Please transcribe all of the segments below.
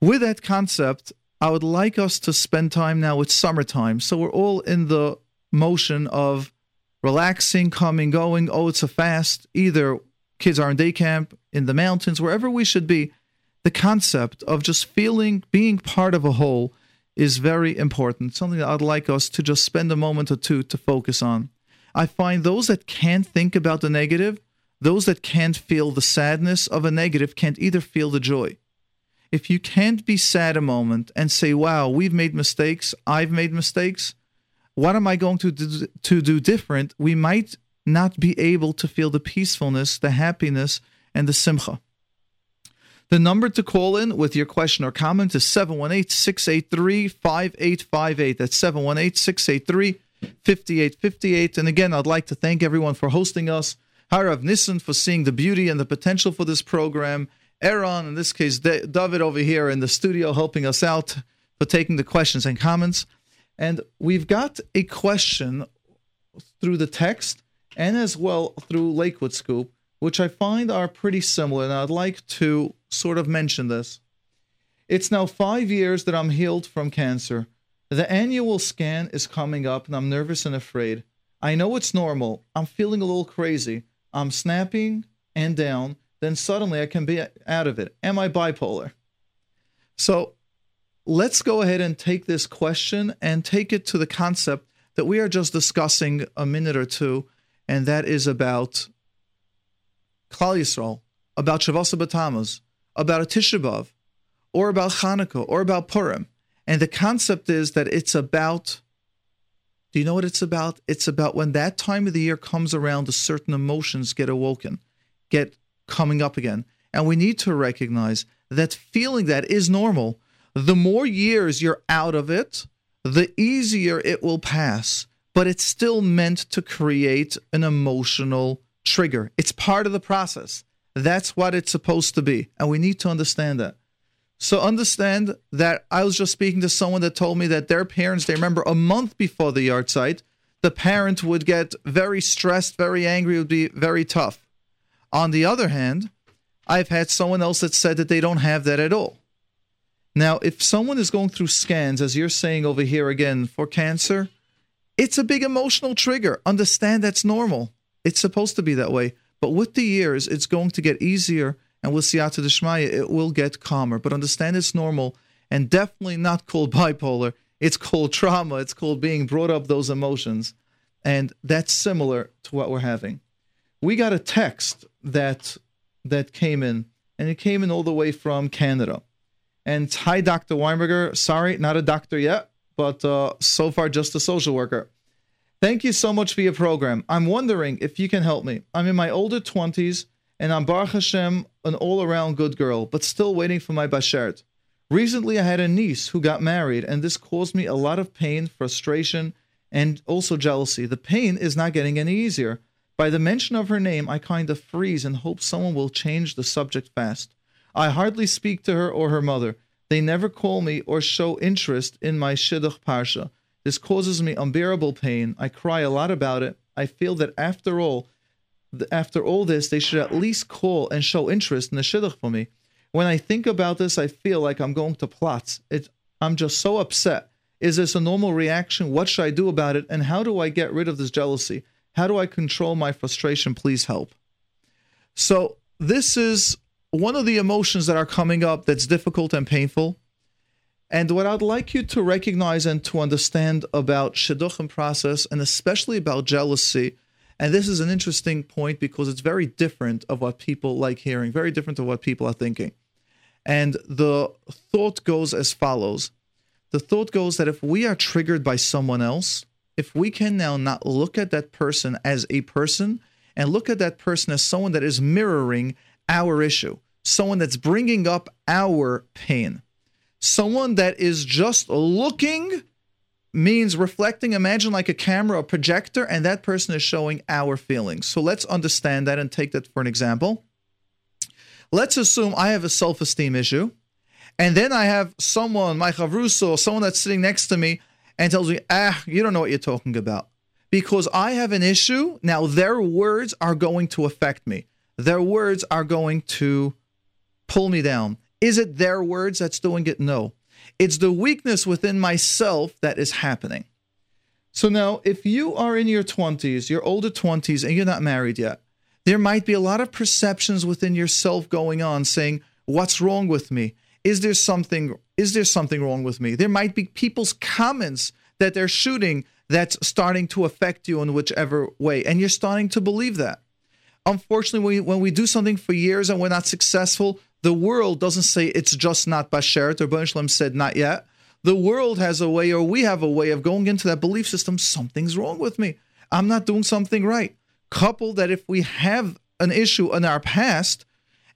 With that concept, I would like us to spend time now with summertime. So we're all in the motion of relaxing, coming, going. Oh, it's a fast. Either kids are in day camp, in the mountains, wherever we should be. The concept of just feeling, being part of a whole is very important. Something that I'd like us to just spend a moment or two to focus on. I find those that can't think about the negative, those that can't feel the sadness of a negative, can't either feel the joy. If you can't be sad a moment and say, wow, we've made mistakes, I've made mistakes, what am I going to do, to do different? We might not be able to feel the peacefulness, the happiness, and the simcha. The number to call in with your question or comment is 718 683 5858. That's 718 683 5858. And again, I'd like to thank everyone for hosting us. Harav Nissen for seeing the beauty and the potential for this program. Aaron, in this case, David over here in the studio helping us out for taking the questions and comments. And we've got a question through the text and as well through Lakewood Scoop, which I find are pretty similar. And I'd like to sort of mention this. It's now five years that I'm healed from cancer. The annual scan is coming up and I'm nervous and afraid. I know it's normal. I'm feeling a little crazy. I'm snapping and down. Then suddenly I can be out of it. Am I bipolar? So let's go ahead and take this question and take it to the concept that we are just discussing a minute or two, and that is about Klal Yisrael, about Shavasa B'Tammuz, about a Tisha or about Hanukkah, or about Purim. And the concept is that it's about, do you know what it's about? It's about when that time of the year comes around, the certain emotions get awoken, get coming up again. And we need to recognize that feeling that is normal the more years you're out of it, the easier it will pass. But it's still meant to create an emotional trigger. It's part of the process. That's what it's supposed to be. And we need to understand that. So understand that I was just speaking to someone that told me that their parents, they remember a month before the yahrzeit, the parent would get very stressed, very angry, would be very tough. On the other hand, I've had someone else that said that they don't have that at all. Now, if someone is going through scans, as you're saying over here again, for cancer, it's a big emotional trigger. Understand that's normal. It's supposed to be that way. But with the years, it's going to get easier, and with Siyata Deshmaya, it will get calmer. But understand it's normal and definitely not called bipolar. It's called trauma. It's called being brought up those emotions. And that's similar to what we're having. We got a text that that came in, and it came in all the way from Canada. And hi, Dr. Weinberger. Sorry, not a doctor yet, but uh, so far just a social worker. Thank you so much for your program. I'm wondering if you can help me. I'm in my older 20s and I'm Baruch Hashem, an all around good girl, but still waiting for my Bashert. Recently, I had a niece who got married, and this caused me a lot of pain, frustration, and also jealousy. The pain is not getting any easier. By the mention of her name, I kind of freeze and hope someone will change the subject fast. I hardly speak to her or her mother. They never call me or show interest in my Shidduch Parsha. This causes me unbearable pain. I cry a lot about it. I feel that after all, after all this, they should at least call and show interest in the Shidduch for me. When I think about this, I feel like I'm going to plots. It, I'm just so upset. Is this a normal reaction? What should I do about it? And how do I get rid of this jealousy? How do I control my frustration? Please help. So, this is one of the emotions that are coming up that's difficult and painful. And what I'd like you to recognize and to understand about shidduchim process, and especially about jealousy, and this is an interesting point because it's very different of what people like hearing, very different of what people are thinking. And the thought goes as follows. The thought goes that if we are triggered by someone else, if we can now not look at that person as a person and look at that person as someone that is mirroring our issue, someone that's bringing up our pain, someone that is just looking means reflecting. Imagine like a camera a projector and that person is showing our feelings. So let's understand that and take that for an example. Let's assume i have a self-esteem issue and then i have someone my chavruso someone that's sitting next to me and tells me ah you don't know what you're talking about because i have an issue now their words are going to affect me their words are going to pull me down. Is it their words that's doing it? No. It's the weakness within myself that is happening. So now, if you are in your 20s, your older 20s, and you're not married yet, there might be a lot of perceptions within yourself going on saying, What's wrong with me? Is there something is there something wrong with me? There might be people's comments that they're shooting that's starting to affect you in whichever way. And you're starting to believe that. Unfortunately, when we, when we do something for years and we're not successful, the world doesn't say it's just not Bashert or Bunishlam said not yet. The world has a way, or we have a way of going into that belief system something's wrong with me. I'm not doing something right. Couple that if we have an issue in our past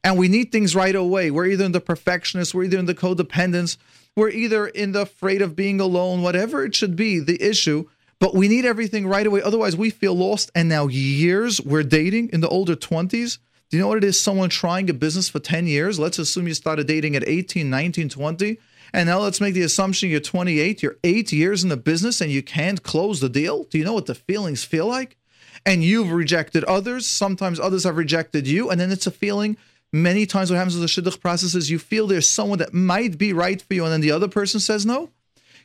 and we need things right away, we're either in the perfectionist, we're either in the codependence, we're either in the afraid of being alone, whatever it should be, the issue, but we need everything right away. Otherwise, we feel lost. And now, years we're dating in the older 20s. Do you know what it is? Someone trying a business for 10 years. Let's assume you started dating at 18, 19, 20. And now let's make the assumption you're 28, you're eight years in the business and you can't close the deal. Do you know what the feelings feel like? And you've rejected others. Sometimes others have rejected you. And then it's a feeling many times what happens with the shidduch process is you feel there's someone that might be right for you and then the other person says no.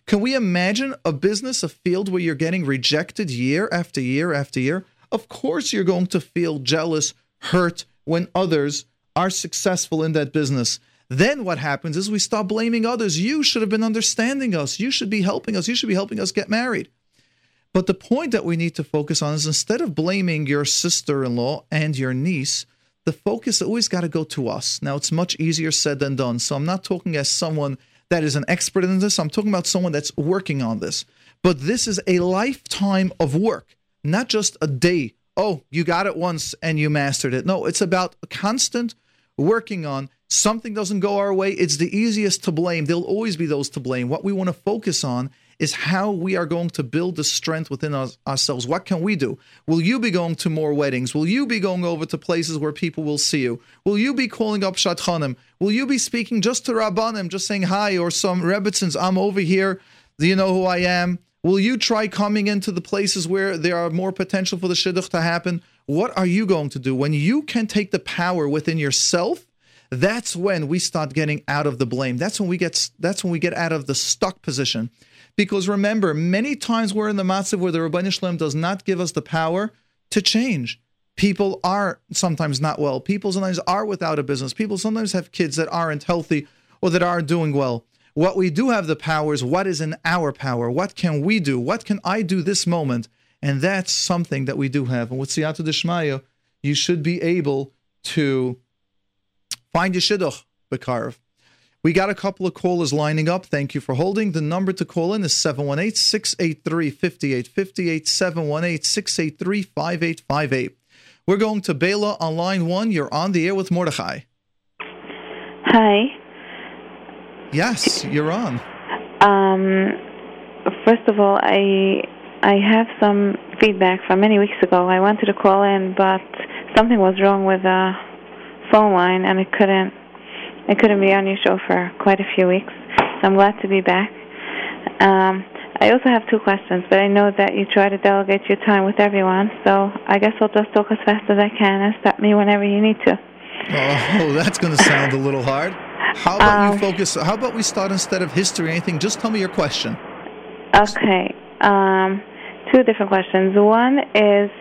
Can we imagine a business, a field where you're getting rejected year after year after year? Of course, you're going to feel jealous, hurt when others are successful in that business. Then what happens is we start blaming others. You should have been understanding us. You should be helping us. You should be helping us get married. But the point that we need to focus on is instead of blaming your sister in law and your niece, the focus always got to go to us. Now, it's much easier said than done. So I'm not talking as someone that is an expert in this. I'm talking about someone that's working on this. But this is a lifetime of work, not just a day. Oh, you got it once and you mastered it. No, it's about constant working on something doesn't go our way. It's the easiest to blame. There'll always be those to blame. What we want to focus on is how we are going to build the strength within us, ourselves. What can we do? Will you be going to more weddings? Will you be going over to places where people will see you? Will you be calling up Shadchanim? Will you be speaking just to Rabbanim, just saying hi, or some Rebbitzins, I'm over here. Do you know who I am? Will you try coming into the places where there are more potential for the shidduch to happen? What are you going to do? When you can take the power within yourself, that's when we start getting out of the blame. That's when we get that's when we get out of the stuck position. Because remember, many times we're in the matzav where the Rabbi Shalom does not give us the power to change. People are sometimes not well. People sometimes are without a business. People sometimes have kids that aren't healthy or that aren't doing well. What we do have the power is what is in our power? What can we do? What can I do this moment? And that's something that we do have. And with Siyata Dishmaya, you should be able to find your shidduch, Bekarv. We got a couple of callers lining up. Thank you for holding. The number to call in is 718 683 5858. 718 683 5858. We're going to Bela on line one. You're on the air with Mordechai. Hi. Yes, you're on. Um, first of all, I I have some feedback from many weeks ago. I wanted to call in, but something was wrong with the phone line, and I couldn't I couldn't be on your show for quite a few weeks. So I'm glad to be back. Um, I also have two questions, but I know that you try to delegate your time with everyone, so I guess I'll just talk as fast as I can and stop me whenever you need to. Oh, that's going to sound a little hard. How about um, you focus? How about we start instead of history, anything? Just tell me your question. Okay. Um, two different questions. One is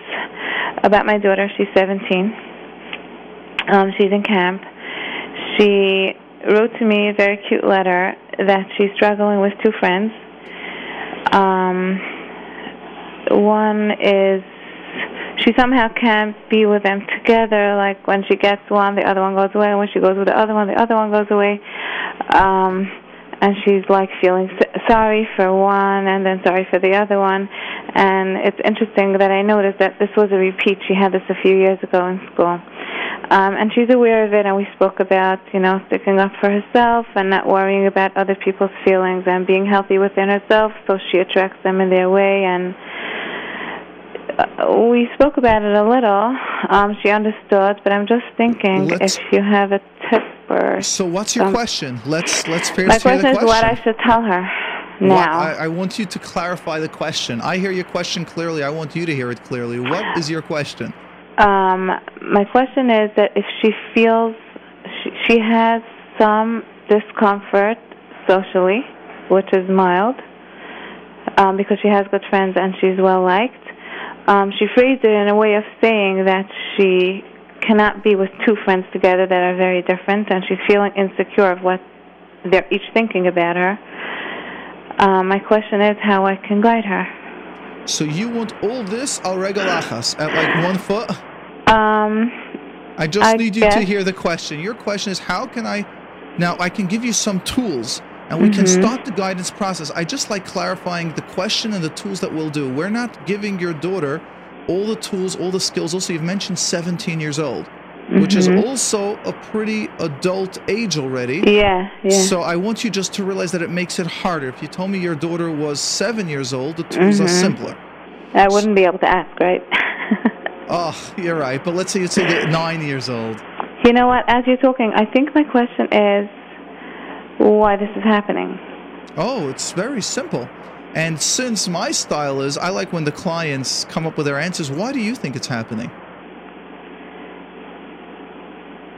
about my daughter. She's 17. Um, she's in camp she wrote to me a very cute letter that she's struggling with two friends. Um, one is she somehow can't be with them together. Like when she gets one, the other one goes away. And when she goes with the other one, the other one goes away. Um, and she's like feeling sorry for one and then sorry for the other one. And it's interesting that I noticed that this was a repeat. She had this a few years ago in school. Um, and she's aware of it, and we spoke about, you know, sticking up for herself and not worrying about other people's feelings and being healthy within herself so she attracts them in their way. And uh, we spoke about it a little. Um, she understood, but I'm just thinking let's, if you have a tip or. So, what's your question? Let's let's first My question, question is what I should tell her. Now. I, I, want you to clarify the question. I hear your question clearly. I want you to hear it clearly. What is your question? Um, my question is that if she feels she, she has some discomfort socially, which is mild, um, because she has good friends and she's well liked. Um, she phrased it in a way of saying that she cannot be with two friends together that are very different, and she's feeling insecure of what they're each thinking about her. Um, my question is how I can guide her. So you want all this al regel achas at like one foot? Um, I just I need you to hear the question. Your question is how can I now I can give you some tools and we can Mhm. start the guidance process. I just like clarifying the question and the tools that we'll do. We're not giving your daughter all the tools, all the skills. Also, you've mentioned 17 years old, which is Mhm. also a pretty adult age already. yeah, yeah. So I want you just to realize that it makes it harder. If you told me your daughter was seven years old, the tools are Mhm. simpler. I wouldn't be able to ask, right? Oh, you're right. But let's say you say they're nine years old. you know what? As you're talking, I think my question is why this is happening. Oh, it's very simple. And since my style is, I like when the clients come up with their answers. Why do you think it's happening?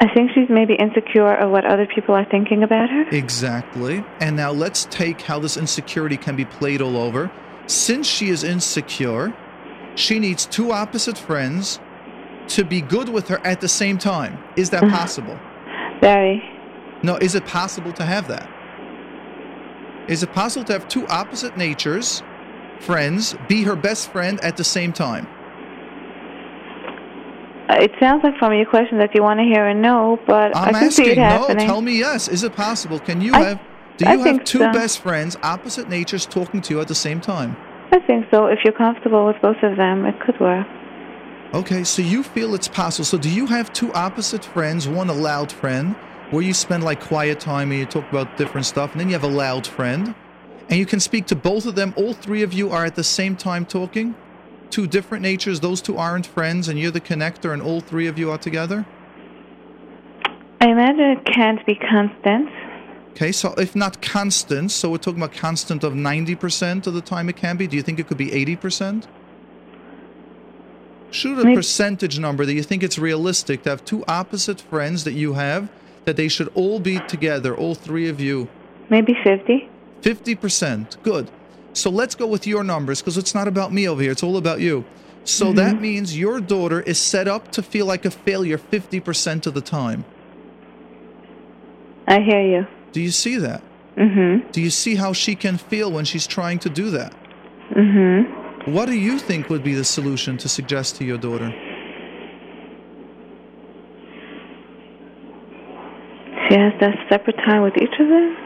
I think she's maybe insecure of what other people are thinking about her. Exactly. And now let's take how this insecurity can be played all over. Since she is insecure, she needs two opposite friends to be good with her at the same time. Is that Mhm. possible? Very. No, is it possible to have that? Is it possible to have two opposite natures, friends, be her best friend at the same time? Uh, It sounds like from your question that you want to hear a no, but I'm I can see it asking, no, happening. tell me yes. Is it possible? Can you I- have do I you have two so. best friends, opposite natures talking to you at the same time? I think so. If you're comfortable with both of them, it could work. Okay, so you feel it's possible. So do you have two opposite friends, one a loud friend, where you spend like quiet time and you talk about different stuff, and then you have a loud friend, and you can speak to both of them. All three of you are at the same time talking. Two different natures. Those two aren't friends, and you're the connector, and all three of you are together. I imagine it can't be constant. Okay, so if not constant, so we're talking about constant of 90% of the time it can be. Do you think it could be 80%? Shoot a Maybe- percentage number that you think it's realistic to have two opposite friends that you have, that they should all be together, all three of you. Maybe 50. 50%. Good. So let's go with your numbers because it's not about me over here, it's all about you. So that means your daughter is set up to feel like a failure 50% of the time. I hear you. Do you see that? Mm-hmm. Do you see how she can feel when she's trying to do that? Mm-hmm. What do you think would be the solution to suggest to your daughter? She has that separate time with each of them.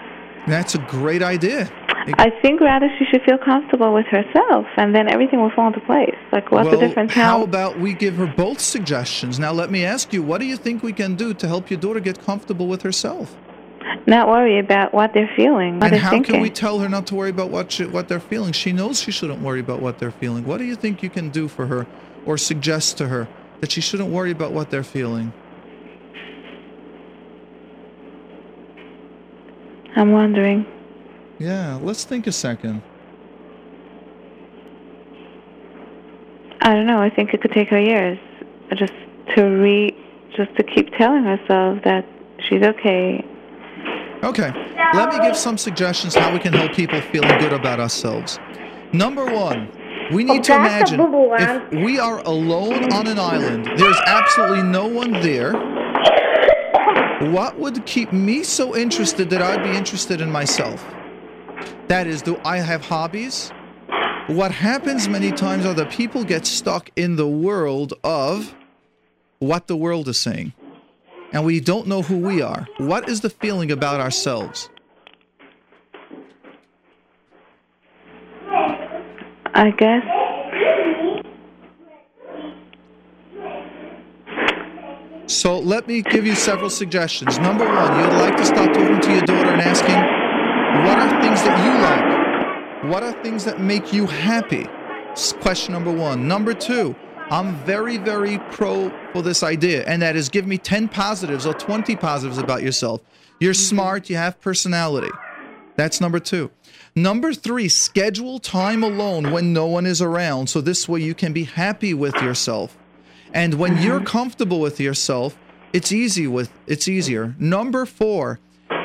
That's a great idea. I think rather she should feel comfortable with herself, and then everything will fall into place. Like, what's well, the difference? how about we give her both suggestions? Now, let me ask you, what do you think we can do to help your daughter get comfortable with herself? not worry about what they're feeling, what and they're how thinking? can we tell her not to worry about what she, what they're feeling? She knows she shouldn't worry about what they're feeling. What do you think you can do for her, or suggest to her that she shouldn't worry about what they're feeling? I'm wondering. Yeah, let's think a second. I don't know. I think it could take her years just to re, just to keep telling herself that she's okay. Okay, let me give some suggestions how we can help people feeling good about ourselves. Number one, we need to imagine if we are alone on an island, there's absolutely no one there. What would keep me so interested that I'd be interested in myself? That is, do I have hobbies? What happens many times are that people get stuck in the world of what the world is saying. And we don't know who we are. What is the feeling about ourselves? I guess. So let me give you several suggestions. Number one, you'd like to start talking to your daughter and asking, what are things that you like? What are things that make you happy? Question number one. Number two, I'm very, very pro for this idea, and that is give me 10 positives or 20 positives about yourself. You're smart, you have personality. That's number two. Number three, schedule time alone when no one is around. So this way you can be happy with yourself. And when uh-huh. you're comfortable with yourself, it's easy with it's easier. Number four,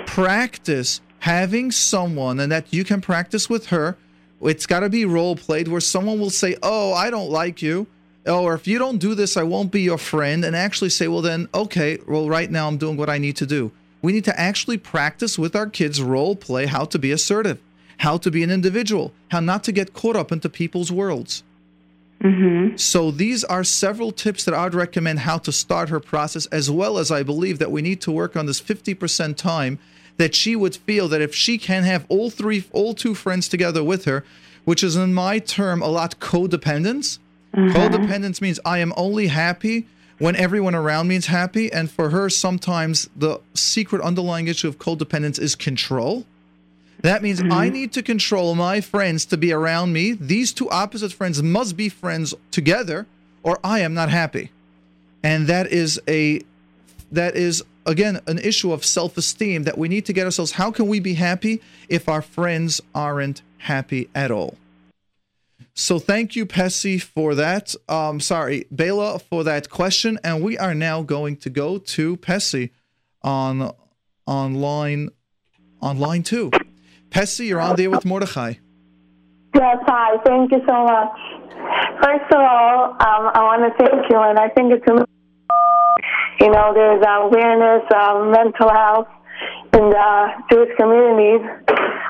practice having someone and that you can practice with her. It's got to be role played where someone will say, Oh, I don't like you. Or if you don't do this, I won't be your friend. And actually say, Well, then, okay, well, right now I'm doing what I need to do. We need to actually practice with our kids role play how to be assertive, how to be an individual, how not to get caught up into people's worlds. Mhm. So these are several tips that I'd recommend how to start her process, as well as I believe that we need to work on this 50% time that she would feel that if she can have all three, all two friends together with her, which is in my term a lot codependence. Codependence means I am only happy when everyone around me is happy. And for her, sometimes the secret underlying issue of codependence is control. That means I need to control my friends to be around me. These two opposite friends must be friends together, or I am not happy. And that is a that is again an issue of self-esteem that we need to get ourselves how can we be happy if our friends aren't happy at all? So thank you Pessy for that. Um sorry Bela for that question. And we are now going to go to Pessy on on line on line 2 Pessy you're on there with Mordechai Yes, hi. Thank you so much. First of all, um, I want to thank you, and I think it's, you know, there's awareness of mental health in the Jewish communities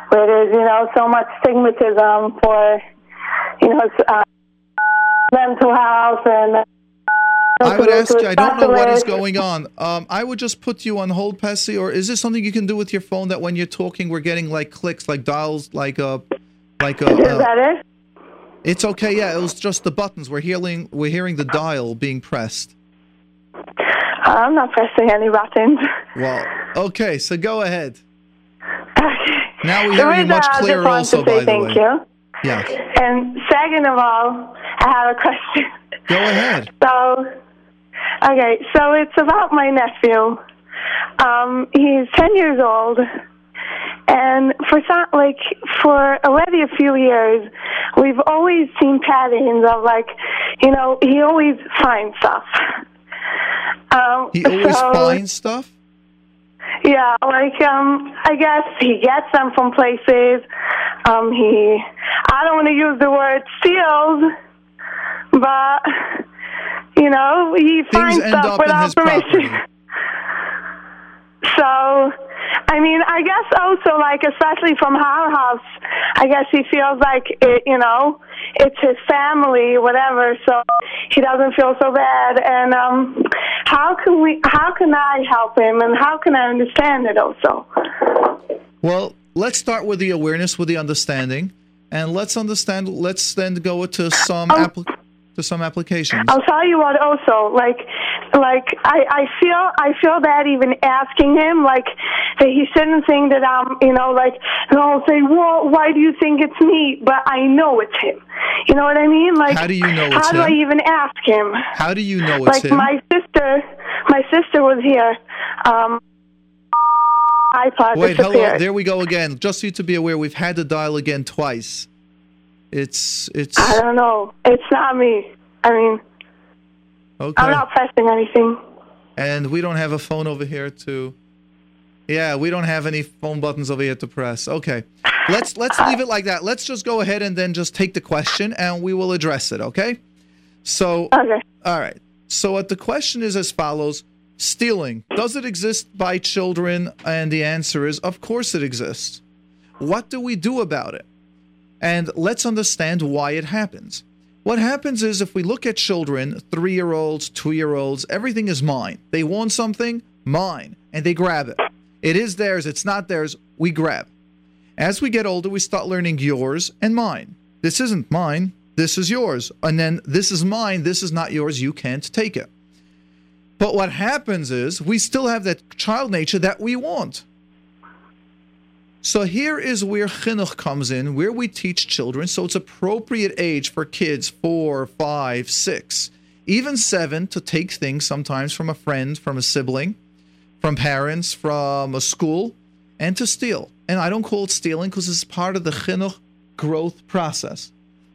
where there's, you know, so much stigmatism for, you know, uh, mental health and. I would ask you, I don't know what is going on. Um, I would just put you on hold, Pessy, or is this something you can do with your phone that when you're talking, we're getting like clicks, like dials, like a, like a. Is uh, that it? it's okay. Yeah, it was just the buttons. We're hearing, we're hearing the dial being pressed. I'm not pressing any buttons. Well, okay, so go ahead. Okay. Now we hear you much clearer also, by the thank way. you. Yeah, And second of all, I have a question. go ahead. So, okay, so it's about my nephew. Um, he's 10 years old. And for some, like, for already a few years, we've always seen patterns of, like, you know, he always finds stuff. Um, He always so, finds stuff. yeah, like um, I guess he gets them from places. Um, he, I don't want to use the word steals, but you know, he Things finds stuff without permission. So, I mean, I guess also like, especially from our house, I guess he feels like it, you know, it's his family, whatever. So he doesn't feel so bad. And um, how can we? How can I help him? And how can I understand it also? Well, let's start with the awareness, with the understanding, and let's understand. Let's then go to some Oh. To some applications. I'll tell you what. Also, like, like I, I feel, I feel bad even asking him, like, that he shouldn't think that I'm, you know, like, and I'll say, well, why do you think it's me? But I know it's him. You know what I mean? Like, How do you know How it's do I even ask him? How do you know it's like him? my sister, my sister was here. Um, iPod Wait, hello. There we go again. Just so you to be aware, we've had to dial again twice. It's it's I don't know. It's not me. I mean, okay. I'm not pressing anything. and we don't have a phone over here to. Yeah, we don't have any phone buttons over here to press. Okay, let's let's leave it like that. Let's just go ahead and then just take the question and we will address it. Okay. So Okay. All right. So what the question is as follows: Stealing does it exist by children? And the answer is, of course, it exists. What do we do about it? And let's understand why it happens. What happens is if we look at children, three year olds, two year olds, everything is mine. They want something, mine, and they grab it. It is theirs, it's not theirs, we grab. As we get older, we start learning yours and mine. This isn't mine, this is yours. And then this is mine, this is not yours, you can't take it. But what happens is we still have that child nature that we want. So here is where chinuch comes in, where we teach children. So it's appropriate age for kids four, five, six, even seven to take things sometimes from a friend, from a sibling, from parents, from a school, and to steal. And I don't call it stealing because it's part of the chinuch growth process.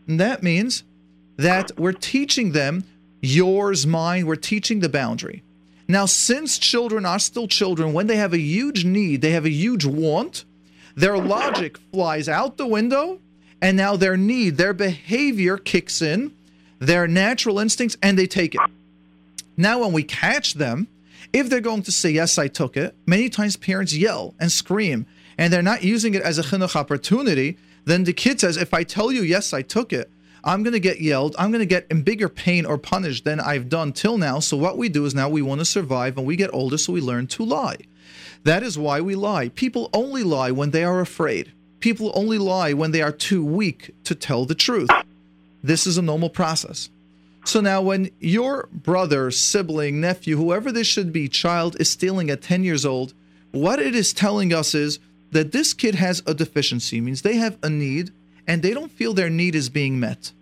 And that means that we're teaching them yours, mine, we're teaching the boundary. Now, since children are still children, when they have a huge need, they have a huge want, their logic flies out the window, and now their need, their behavior kicks in, their natural instincts, and they take it. Now, when we catch them, if they're going to say, Yes, I took it, many times parents yell and scream, and they're not using it as a chinuch opportunity. Then the kid says, If I tell you, Yes, I took it, I'm going to get yelled. I'm going to get in bigger pain or punished than I've done till now. So, what we do is now we want to survive and we get older, so we learn to lie. That is why we lie. People only lie when they are afraid. People only lie when they are too weak to tell the truth. This is a normal process. So now, when your brother, sibling, nephew, whoever this should be, child is stealing at 10 years old, what it is telling us is that this kid has a deficiency, means they have a need and they don't feel their need is being met.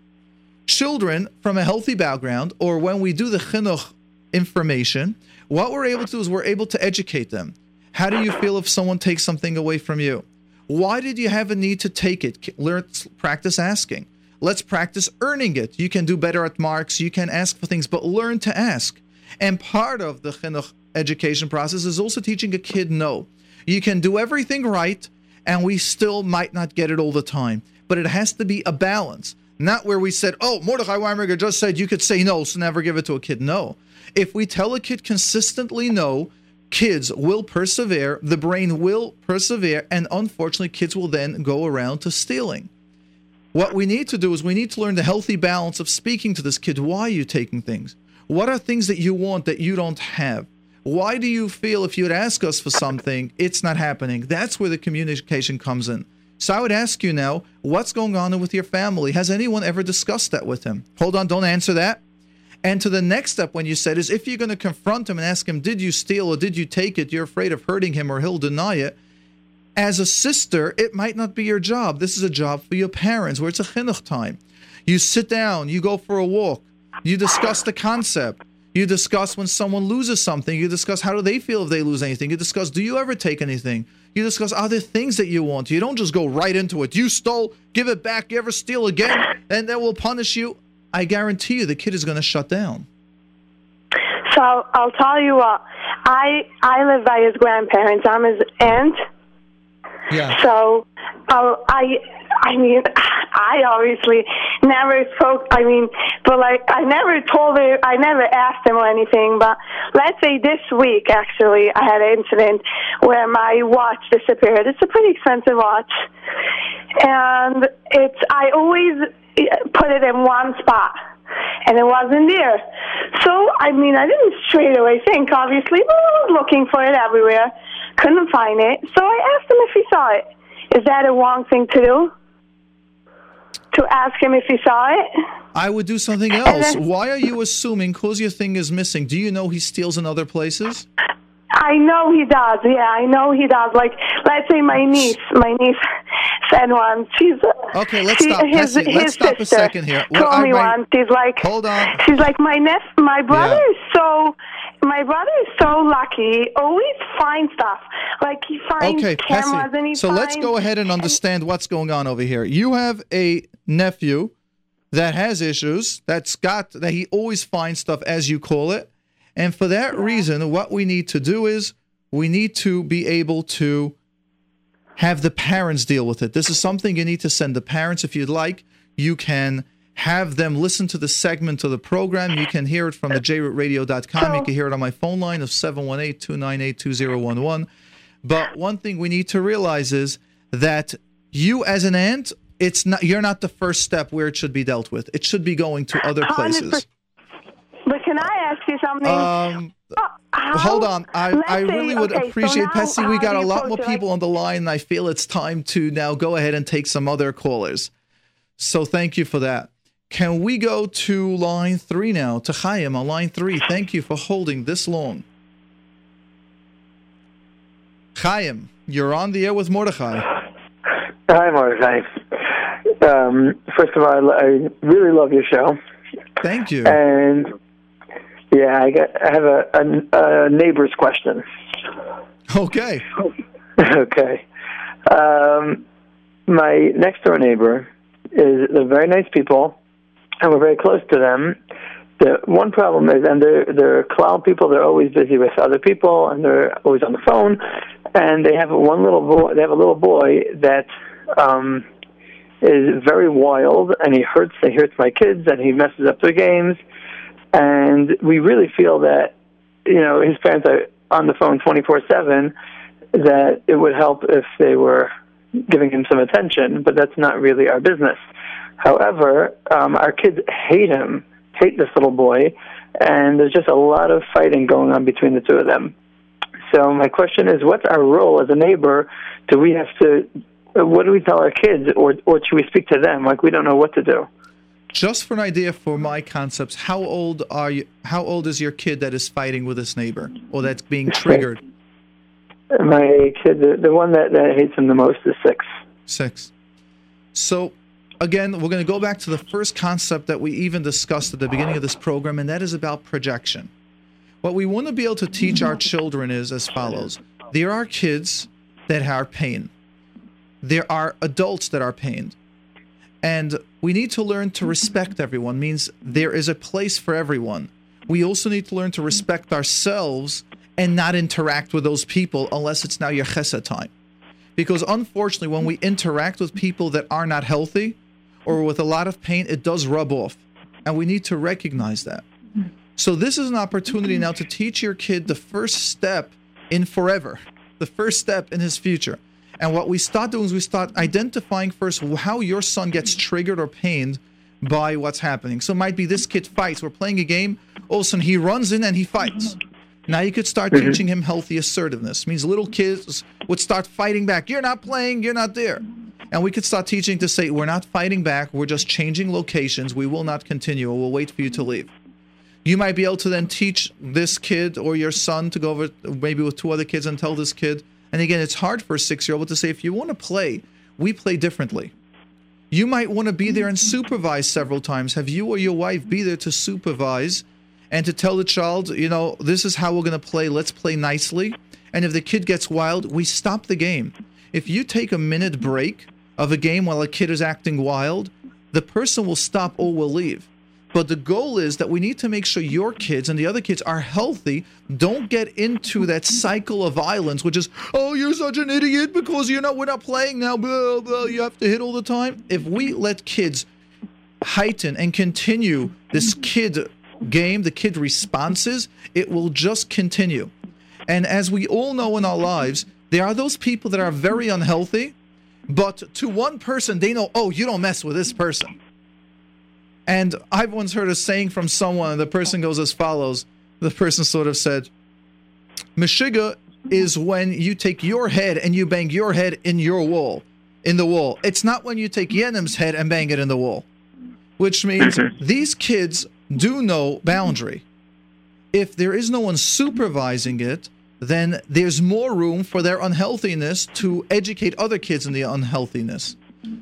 Children from a healthy background, or when we do the chinuch information, what we're able to do is we're able to educate them. How do you feel if someone takes something away from you? Why did you have a need to take it? Let's practice asking. Let's practice earning it. You can do better at marks. You can ask for things, but learn to ask. And part of the chinuch education process is also teaching a kid no. You can do everything right, and we still might not get it all the time. But it has to be a balance, not where we said, "Oh, Mordechai Weinberger just said you could say no, so never give it to a kid." No, if we tell a kid consistently no, kids will persevere. The brain will persevere, and unfortunately, kids will then go around to stealing. What we need to do is we need to learn the healthy balance of speaking to this kid. Why are you taking things? What are things that you want that you don't have? Why do you feel if you'd ask us for something, it's not happening? That's where the communication comes in. So I would ask you now, what's going on with your family? Has anyone ever discussed that with him? Hold on, don't answer that. And to the next step, when you said is if you're going to confront him and ask him, did you steal or did you take it? You're afraid of hurting him or he'll deny it. As a sister, it might not be your job. This is a job for your parents where it's a chinuch time. You sit down, you go for a walk, you discuss the concept. You discuss when someone loses something. You discuss how do they feel if they lose anything. You discuss do you ever take anything? You discuss other things that you want. You don't just go right into it. You stole, give it back. You ever steal again, and then we'll punish you. I guarantee you, the kid is going to shut down. So I'll tell you what. I I live by his grandparents. I'm his aunt. Yeah. So uh, I I mean, I obviously never spoke. I mean, but like, I never told her, I never asked him or anything. But let's say this week, actually, I had an incident where my watch disappeared. It's a pretty expensive watch, and it's I always put it in one spot. And it wasn't there. So, I mean, I didn't straight away think, obviously, but I was looking for it everywhere. Couldn't find it. So I asked him if he saw it. Is that a wrong thing to do? to ask him if he saw it. I would do something else. Then, Why are you assuming because your thing is missing? Do you know he steals in other places? I know he does. Yeah, I know he does. Like, let's say my niece, my niece said once, she's okay. Let's she, stop. His, let's stop a second here. Well, told I, me once, she's like, hold on. She's like, my nephew, my brother yeah. is so my brother is so lucky. Always finds stuff. Like he finds okay, cameras Pessy. and he So finds, let's go ahead and understand what's going on over here. You have a nephew that has issues. That's got that he always finds stuff, as you call it. And for that reason, what we need to do is we need to be able to have the parents deal with it. This is something you need to send the parents if you'd like. You can have them listen to the segment of the program. You can hear it from the jrootradio.com. You can hear it on my phone line of 718 298 2011. But one thing we need to realize is that you, as an aunt, it's not you're not the first step where it should be dealt with. It should be going to other places. But can I ask you something? Um, uh, hold on. I, I really would okay, appreciate, so Pessy. We got a lot more people on the line, and I feel it's time to now go ahead and take some other callers. So thank you for that. Can we go to line three now? To Chaim on line three. Thank you for holding this long. Chaim, you're on the air with Mordechai. Hi, Mordechai. Um, first of all, I really love your show. Thank you. And yeah, I, got, I have a, a, a neighbor's question. Okay. okay. Um, my next door neighbor is they're very nice people and we're very close to them. The one problem is, and they're they're cloud people. They're always busy with other people, and they're always on the phone. And they have a one little boy. They have a little boy that um, is very wild, and he hurts. He hurts my kids, and he messes up their games. And we really feel that, you know, his parents are on the phone twenty four seven. That it would help if they were giving him some attention, but that's not really our business. However, um, our kids hate him, hate this little boy, and there's just a lot of fighting going on between the two of them. So my question is, what's our role as a neighbor? Do we have to? What do we tell our kids, or or should we speak to them? Like we don't know what to do. Just for an idea for my concepts, how old are you? How old is your kid that is fighting with his neighbor, or that's being triggered? My kid, the, the one that, that hates him the most, is six. Six. So, again, we're going to go back to the first concept that we even discussed at the beginning of this program, and that is about projection. What we want to be able to teach our children is as follows there are kids that are pain, there are adults that are pained. And we need to learn to respect everyone, means there is a place for everyone. We also need to learn to respect ourselves and not interact with those people unless it's now your chesed time. Because unfortunately, when we interact with people that are not healthy or with a lot of pain, it does rub off. And we need to recognize that. So, this is an opportunity now to teach your kid the first step in forever, the first step in his future. And what we start doing is we start identifying first how your son gets triggered or pained by what's happening. So, it might be this kid fights. We're playing a game, all of a sudden he runs in and he fights. Now you could start mm-hmm. teaching him healthy assertiveness. It means little kids would start fighting back. You're not playing, you're not there. And we could start teaching to say, we're not fighting back, we're just changing locations. We will not continue, we'll wait for you to leave. You might be able to then teach this kid or your son to go over maybe with two other kids and tell this kid. And again, it's hard for a six year old to say, if you want to play, we play differently. You might want to be there and supervise several times. Have you or your wife be there to supervise and to tell the child, you know, this is how we're going to play. Let's play nicely. And if the kid gets wild, we stop the game. If you take a minute break of a game while a kid is acting wild, the person will stop or will leave. But the goal is that we need to make sure your kids and the other kids are healthy. Don't get into that cycle of violence, which is, oh, you're such an idiot because you're not, we're not playing now. Blah, blah, you have to hit all the time. If we let kids heighten and continue this kid game, the kid responses, it will just continue. And as we all know in our lives, there are those people that are very unhealthy, but to one person, they know, oh, you don't mess with this person. And I've once heard a saying from someone, the person goes as follows. The person sort of said, Meshiga is when you take your head and you bang your head in your wall, in the wall. It's not when you take Yenim's head and bang it in the wall. Which means these kids do know boundary. If there is no one supervising it, then there's more room for their unhealthiness to educate other kids in the unhealthiness.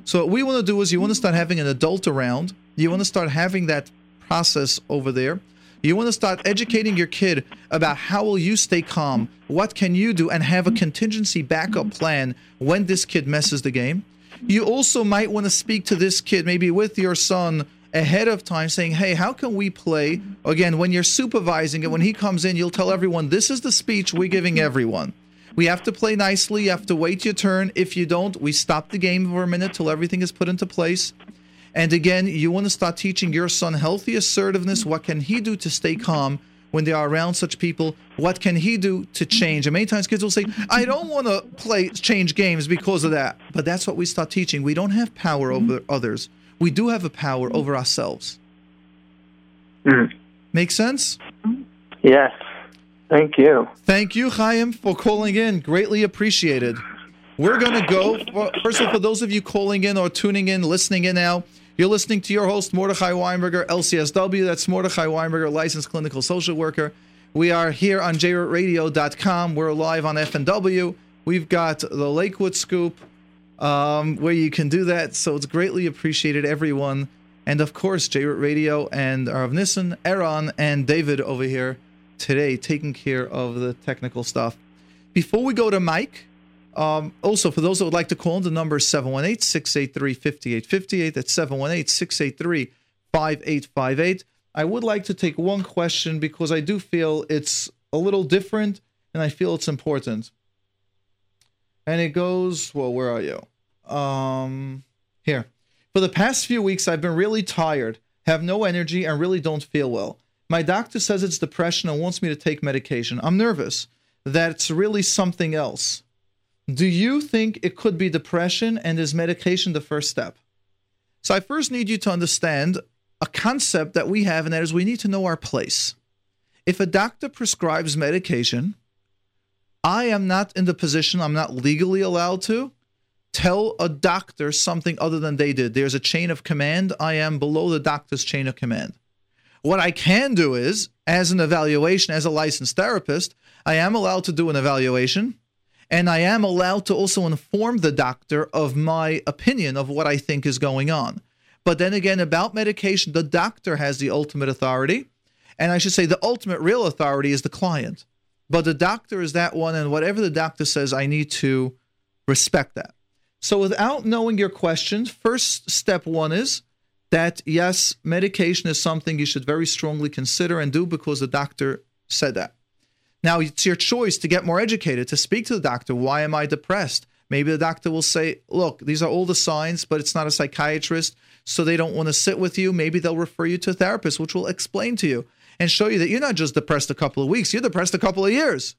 So what we want to do is you want to start having an adult around you want to start having that process over there. You want to start educating your kid about how will you stay calm? What can you do and have a contingency backup plan when this kid messes the game? You also might want to speak to this kid maybe with your son ahead of time saying, "Hey, how can we play?" Again, when you're supervising it, when he comes in, you'll tell everyone, "This is the speech we're giving everyone." We have to play nicely. You have to wait your turn. If you don't, we stop the game for a minute till everything is put into place. And again, you want to start teaching your son healthy assertiveness. What can he do to stay calm when they are around such people? What can he do to change? And many times kids will say, I don't want to play change games because of that. But that's what we start teaching. We don't have power over others. We do have a power over ourselves. Mm. Make sense? Yes. Thank you. Thank you, Chaim, for calling in. Greatly appreciated. We're going to go. First of all, for those of you calling in or tuning in, listening in now, you're listening to your host, Mordechai Weinberger, LCSW. That's Mordechai Weinberger, licensed clinical social worker. We are here on jrootradio.com. We're live on FNW. We've got the Lakewood Scoop um, where you can do that. So it's greatly appreciated, everyone. And of course, JRoot Radio and Harav Nissen, Aaron, and David over here today taking care of the technical stuff. Before we go to Mike, um, also, for those that would like to call, in, the number is 718 683 5858. That's 718 683 5858. I would like to take one question because I do feel it's a little different and I feel it's important. And it goes, well, where are you? Um, here. For the past few weeks, I've been really tired, have no energy, and really don't feel well. My doctor says it's depression and wants me to take medication. I'm nervous that it's really something else. Do you think it could be depression and is medication the first step? So I first need you to understand a concept that we have, and that is we need to know our place. If a doctor prescribes medication, I am not in the position, I'm not legally allowed to tell a doctor something other than they did. There's a chain of command. I am below the doctor's chain of command. What I can do is, as an evaluation, as a licensed therapist, I am allowed to do an evaluation and I am allowed to also inform the doctor of my opinion of what I think is going on. But then again, about medication, the doctor has the ultimate authority. And I should say the ultimate real authority is the client. But the doctor is that one, and whatever the doctor says, I need to respect that. So, without knowing your question, first step one is that yes, medication is something you should very strongly consider and do because the doctor said that. Now, it's your choice to get more educated, to speak to the doctor. Why am I depressed? Maybe the doctor will say, Look, these are all the signs, but it's not a psychiatrist, so they don't want to sit with you. Maybe they'll refer you to a therapist, which will explain to you and show you that you're not just depressed a couple of weeks, you're depressed a couple of years.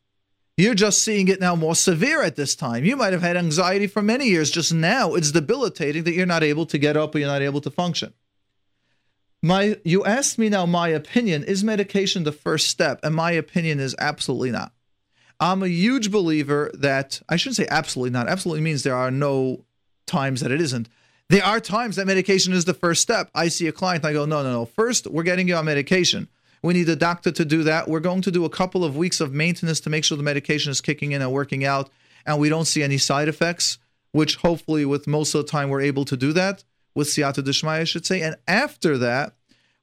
You're just seeing it now more severe at this time. You might have had anxiety for many years. Just now, it's debilitating that you're not able to get up or you're not able to function. My, you asked me now my opinion. Is medication the first step? And my opinion is absolutely not. I'm a huge believer that I shouldn't say absolutely not. Absolutely means there are no times that it isn't. There are times that medication is the first step. I see a client, I go, no, no, no. First, we're getting you on medication. We need a doctor to do that. We're going to do a couple of weeks of maintenance to make sure the medication is kicking in and working out, and we don't see any side effects, which hopefully, with most of the time, we're able to do that with Siyata Dishmaya, I should say. And after that,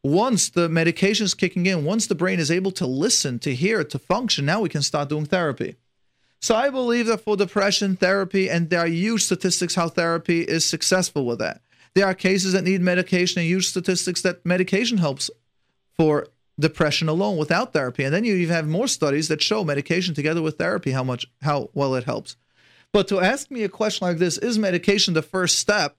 once the medication is kicking in, once the brain is able to listen, to hear, to function, now we can start doing therapy. So I believe that for depression therapy, and there are huge statistics how therapy is successful with that. There are cases that need medication, and huge statistics that medication helps for depression alone without therapy. And then you even have more studies that show medication together with therapy how much how well it helps. But to ask me a question like this, is medication the first step?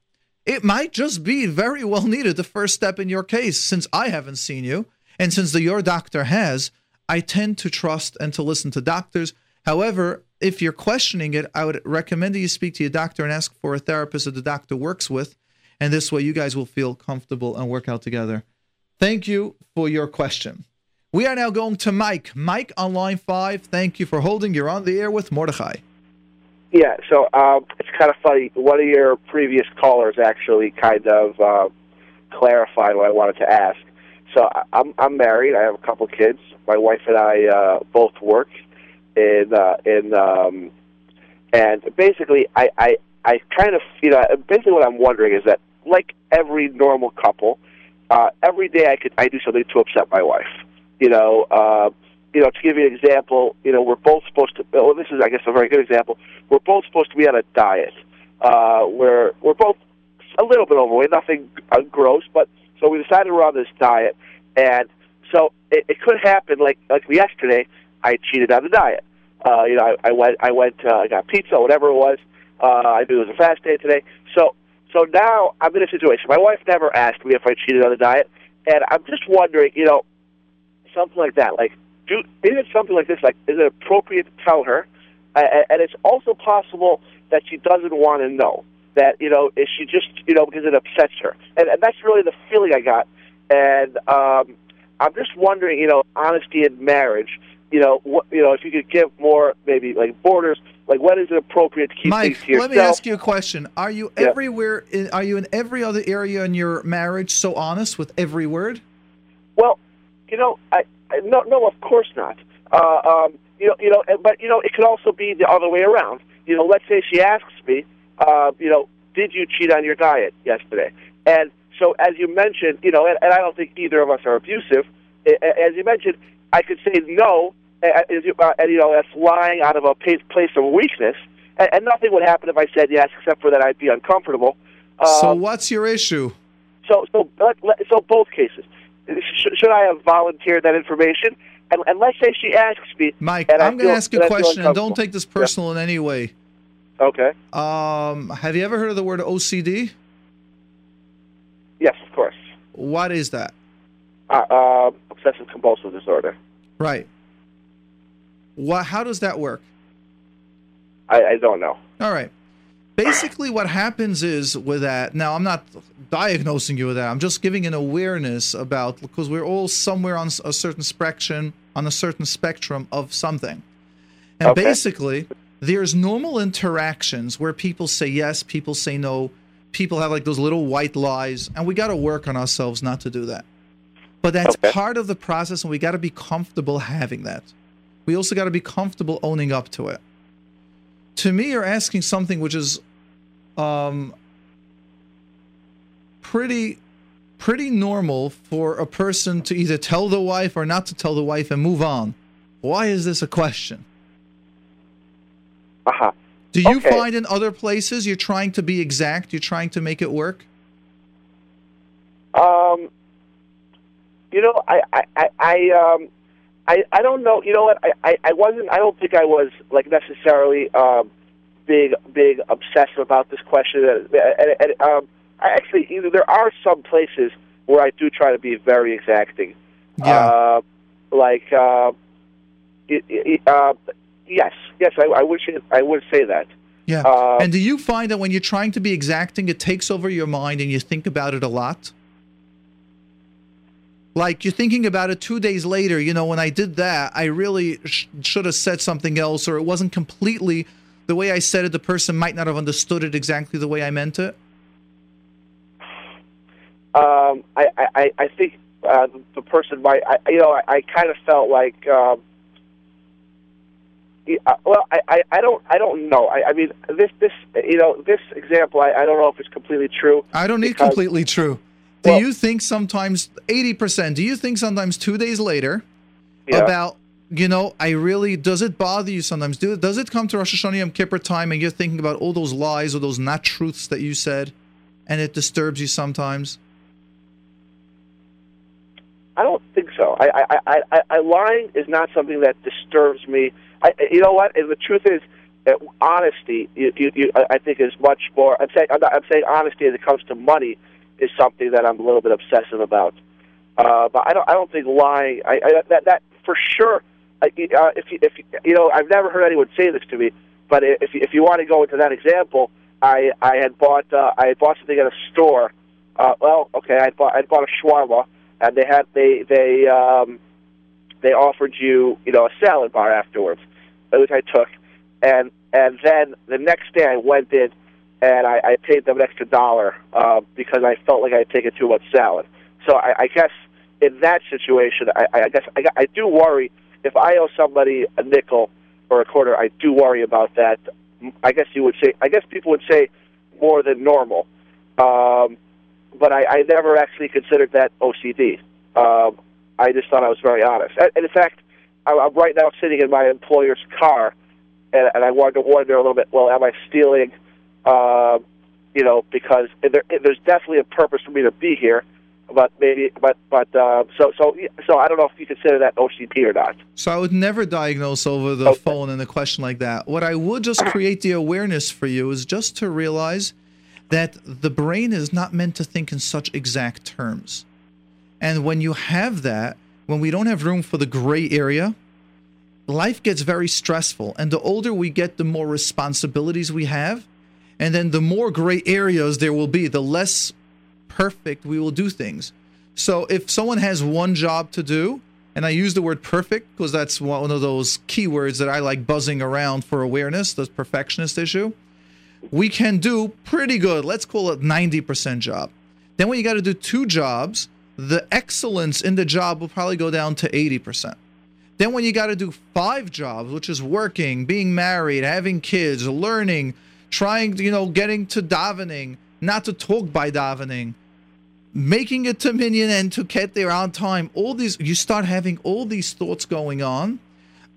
It might just be very well needed the first step in your case. Since I haven't seen you, and since the, your doctor has, I tend to trust and to listen to doctors. However, if you're questioning it, I would recommend that you speak to your doctor and ask for a therapist that the doctor works with. And this way, you guys will feel comfortable and work out together. Thank you for your question. We are now going to Mike. Mike on line five. Thank you for holding. You're on the air with Mordechai. Yeah, so um, it's kind of funny. One of your previous callers actually kind of uh, clarified what I wanted to ask. So I'm I'm married. I have a couple kids. My wife and I uh, both work in uh, in um, and basically I, I I kind of you know basically what I'm wondering is that like every normal couple, uh, every day I could I do something to upset my wife. You know, uh, you know, to give you an example, you know, we're both supposed to. Well, this is, I guess, a very good example. We're both supposed to be on a diet. Uh, where we're both a little bit overweight, nothing uh, gross, but so we decided we're on this diet, and so it, it could happen. Like like yesterday, I cheated on the diet. Uh, you know, I, I went, I went, uh, I got pizza, whatever it was. Uh, I knew it was a fast day today, so so now I'm in a situation. My wife never asked me if I cheated on the diet, and I'm just wondering, you know, something like that, like do is it something like this? Like, is it appropriate to tell her? Uh, and it's also possible that she doesn't want to know that you know is she just you know because it upsets her, and, and that's really the feeling I got. And um, I'm just wondering, you know, honesty in marriage. You know, what, you know, if you could give more, maybe like borders, like when is it appropriate to keep Mike, things to yourself? let me ask you a question. Are you Yeah. everywhere? In, are you in every other area in your marriage so honest with every word? Well, you know, I no, no, of course not. Uh, um, you know, you know, but you know, it could also be the other way around. You know, let's say she asks me, uh, you know, did you cheat on your diet yesterday? And so, as you mentioned, you know, and, and I don't think either of us are abusive. As you mentioned, I could say no, and, and you- uh, and you know, that's lying out of a place of weakness, and, and nothing would happen if I said yes, except for that I'd be uncomfortable. so Um, what's your issue? so so so both cases. Sh- should I have volunteered that information? And, and let's say she asks me, Mike, I'm going to ask you a question, and don't take this personal in any way. Okay. Um, have you ever heard of the word OCD? Yes, of course. What is that? Uh, uh, obsessive compulsive disorder. Right. What? How does that work? I, I don't know. All right. Basically, what happens is with that. Now, I'm not diagnosing you with that. I'm just giving an awareness about because we're all somewhere on a certain spectrum, on a certain spectrum of something. And Okay. basically, there's normal interactions where people say yes, people say no, people have like those little white lies, and we got to work on ourselves not to do that. But that's Okay. part of the process, and we got to be comfortable having that. We also got to be comfortable owning up to it to me you're asking something which is um pretty pretty normal for a person to either tell the wife or not to tell the wife and move on why is this a question Uh huh. do you Okay. find in other places you're trying to be exact you're trying to make it work Um, you know, I, I, I, I, um, I, I don't know. You know what? I, I, I wasn't. I don't think I was like necessarily um, big, big obsessive about this question. And, and, and um, I actually, you know, there are some places where I do try to be very exacting. yeah Uh, like, uh, it, it, uh, yes, yes, I, I would. say- I would say that. yeah uh, and do you find that when you're trying to be exacting it takes over your mind and you think about it a lot like you're thinking about it two days later you know when i did that i really sh- should have said something else or it wasn't completely the way i said it the person might not have understood it exactly the way i meant it Um, I, I, I- think uh, the person might, I, you know, I, I kind of felt like, um, uh, well, I, I, I don't, I don't know. I, I mean, this, this, you know, this example, I, I don't know if it's completely true. i don't need completely true do Well- you think sometimes 80% do you think sometimes two days later Yeah. about you know i really does it bother you sometimes do does it come to rosh hashanah yom kippur time and you're thinking about all those lies or those not truths that you said and it disturbs you sometimes I don't think so. I, I, I, I, I lying is not something that disturbs me. I, you know what? And the truth is, honesty, you, you, you, I I think, is much more. I'm saying, I'm, not, I'm saying honesty as it comes to money is something that I'm a little bit obsessive about. Uh, but I don't, I don't think lying. I, I that, that for sure. Uh, if you, if you, you know, I've never heard anyone say this to me. But if you, if you want to go into that example, I, I had bought, uh, I had bought something at a store. Uh, well, okay, I bought, I bought a shawarma and they had they they um they offered you you know a salad bar afterwards which i took and and then the next day i went in and i i paid them an extra dollar uh because i felt like i had taken too much salad so i i guess in that situation i i guess i, I do worry if i owe somebody a nickel or a quarter i do worry about that i guess you would say i guess people would say more than normal um but I, I never actually considered that OCD. Um, I just thought I was very honest. And, and in fact, I, I'm right now sitting in my employer's car, and, and I wanted to wonder a little bit. Well, am I stealing? Uh, you know, because there, there's definitely a purpose for me to be here, but maybe, but but uh, so so so I don't know if you consider that OCD or not. So I would never diagnose over the Okay. phone in a question like that. What I would just create the awareness for you is just to realize that the brain is not meant to think in such exact terms. And when you have that, when we don't have room for the gray area, life gets very stressful. And the older we get, the more responsibilities we have. And then the more gray areas there will be, the less perfect we will do things. So if someone has one job to do, and I use the word perfect because that's one of those keywords that I like buzzing around for awareness, the perfectionist issue. We can do pretty good. Let's call it 90% job. Then when you got to do two jobs, the excellence in the job will probably go down to 80%. Then when you got to do five jobs, which is working, being married, having kids, learning, trying, you know, getting to davening, not to talk by davening, making it to Minyan and to get there on time, all these, you start having all these thoughts going on,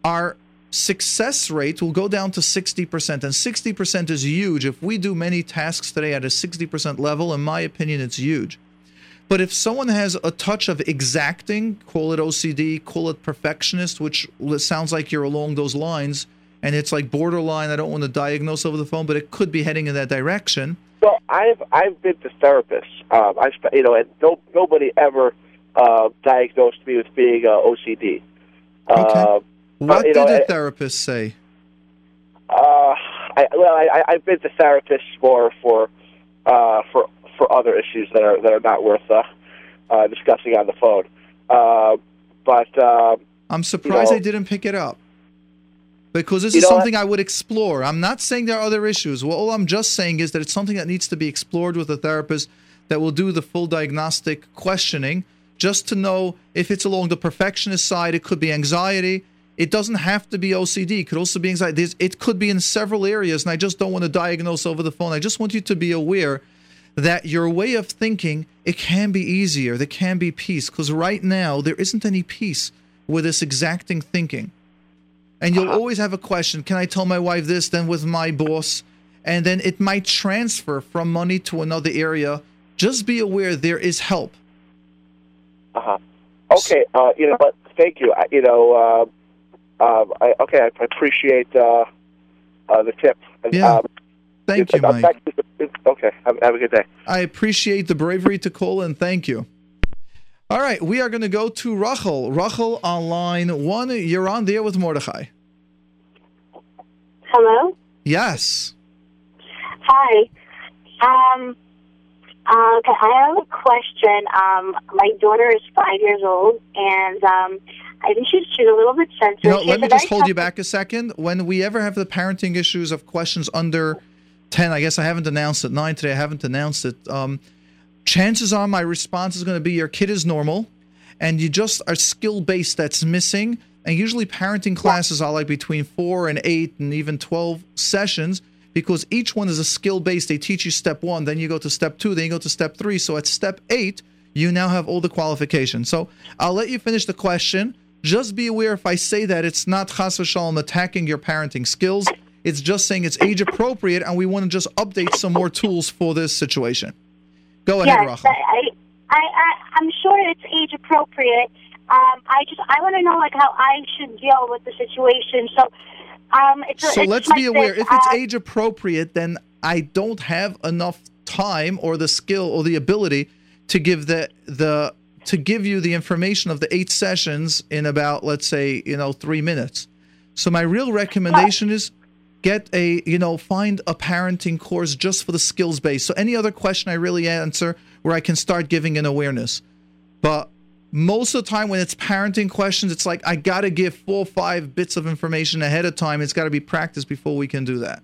our success rate will go down to 60%. And 60% is huge. If we do many tasks today at a 60% level, in my opinion, it's huge. But if someone has a touch of exacting, call it OCD, call it perfectionist, which sounds like you're along those lines, and it's like borderline. I don't want to diagnose over the phone, but it could be heading in that direction. Well, I've I've been to therapists. Um, I you know, and no, nobody ever uh, diagnosed me with being uh, OCD. Okay. Uh, What you did know, a therapist say? Uh, I, well, I, I've been to therapists more for uh, for for other issues that are that are not worth uh, uh, discussing on the phone. Uh, but uh, I'm surprised know- I didn't pick it up. Because this You is something I would explore. I'm not saying there are other issues. Well, all I'm just saying is that it's something that needs to be explored with a therapist that will do the full diagnostic questioning just to know if it's along the perfectionist side. It could be anxiety. It doesn't have to be OCD. It could also be anxiety. There's, it could be in several areas, and I just don't want to diagnose over the phone. I just want you to be aware that your way of thinking it can be easier. There can be peace because right now there isn't any peace with this exacting thinking. And you'll always have a question Can I tell my wife this, then with my boss? And then it might transfer from money to another area. Just be aware there is help. uh-huh. okay, uh, you know but Thank you. I, you know, uh, um, I, okay, I appreciate uh, uh, the tip. Yeah. um, Thank you, Mike. Okay, have, have a good day. I appreciate the bravery to call and thank you. All right, we are going to go to Rachel. Rachel on line one. You're on there with Mordechai. Hello. Yes. Hi. Um. Uh, okay, I have a question. Um, my daughter is five years old, and um, I think she's she's a little bit sensitive. You know, let me just hold you back a second. When we ever have the parenting issues of questions under 10, I guess I haven't announced it. 9 today, I haven't announced it. Um, chances are my response is going to be your kid is normal and you just are skill based that's missing. And usually parenting classes are like between four and eight and even 12 sessions because each one is a skill based. They teach you step one, then you go to step two, then you go to step three. So at step eight, you now have all the qualifications. So I'll let you finish the question. Just be aware if I say that it's not chas v'shalom attacking your parenting skills. It's just saying it's age appropriate, and we want to just update some more tools for this situation. Go ahead, Yes. I, I, I, I'm sure it's age appropriate. Um, I just, I want to know like how I should deal with the situation. So, um, it's So it's let's like be aware. this, If it's uh, age appropriate, then I don't have enough time or the skill or the ability to give the the to give you the information of the eight sessions in about let's say you know three minutes. So my real recommendation is get a you know find a parenting course just for the skills base. So any other question I really answer where I can start giving an awareness. But most of the time when it's parenting questions, it's like I gotta give four or five bits of information ahead of time. It's gotta be practiced before we can do that.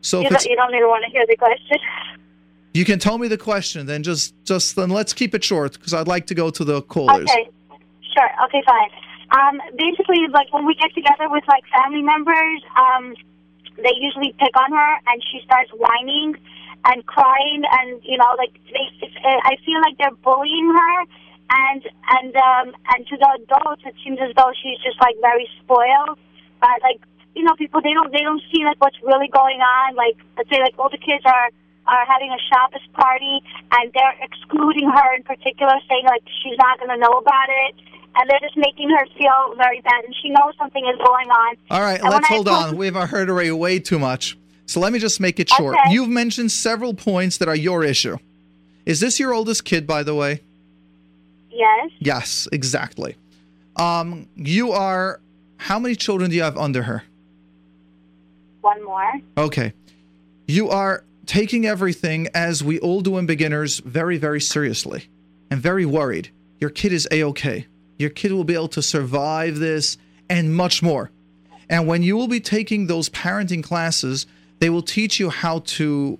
So you don't, you don't even want to hear the question. you can tell me the question, then just just then let's keep it short because I'd like to go to the callers. Okay, sure. Okay, fine. Um, basically, like when we get together with like family members, um, they usually pick on her, and she starts whining and crying, and you know, like they, uh, I feel like they're bullying her, and and um, and to the adults, it seems as though she's just like very spoiled. But like you know, people they don't they don't see like what's really going on. Like let's say like all the kids are are having a Shabbos party, and they're excluding her in particular, saying like she's not going to know about it. And they're just making her feel very bad, and she knows something is going on. All right, And let's hold on. We've heard already way too much. So let me just make it short. Okay. You've mentioned several points that are your issue. Is this your oldest kid, by the way? Yes, Yes, exactly. Um, you are. How many children do you have under her? one more. Okay. You are taking everything, as we all do in beginners, very, very seriously and very worried. Your kid is A OK. Your kid will be able to survive this and much more. And when you will be taking those parenting classes, they will teach you how to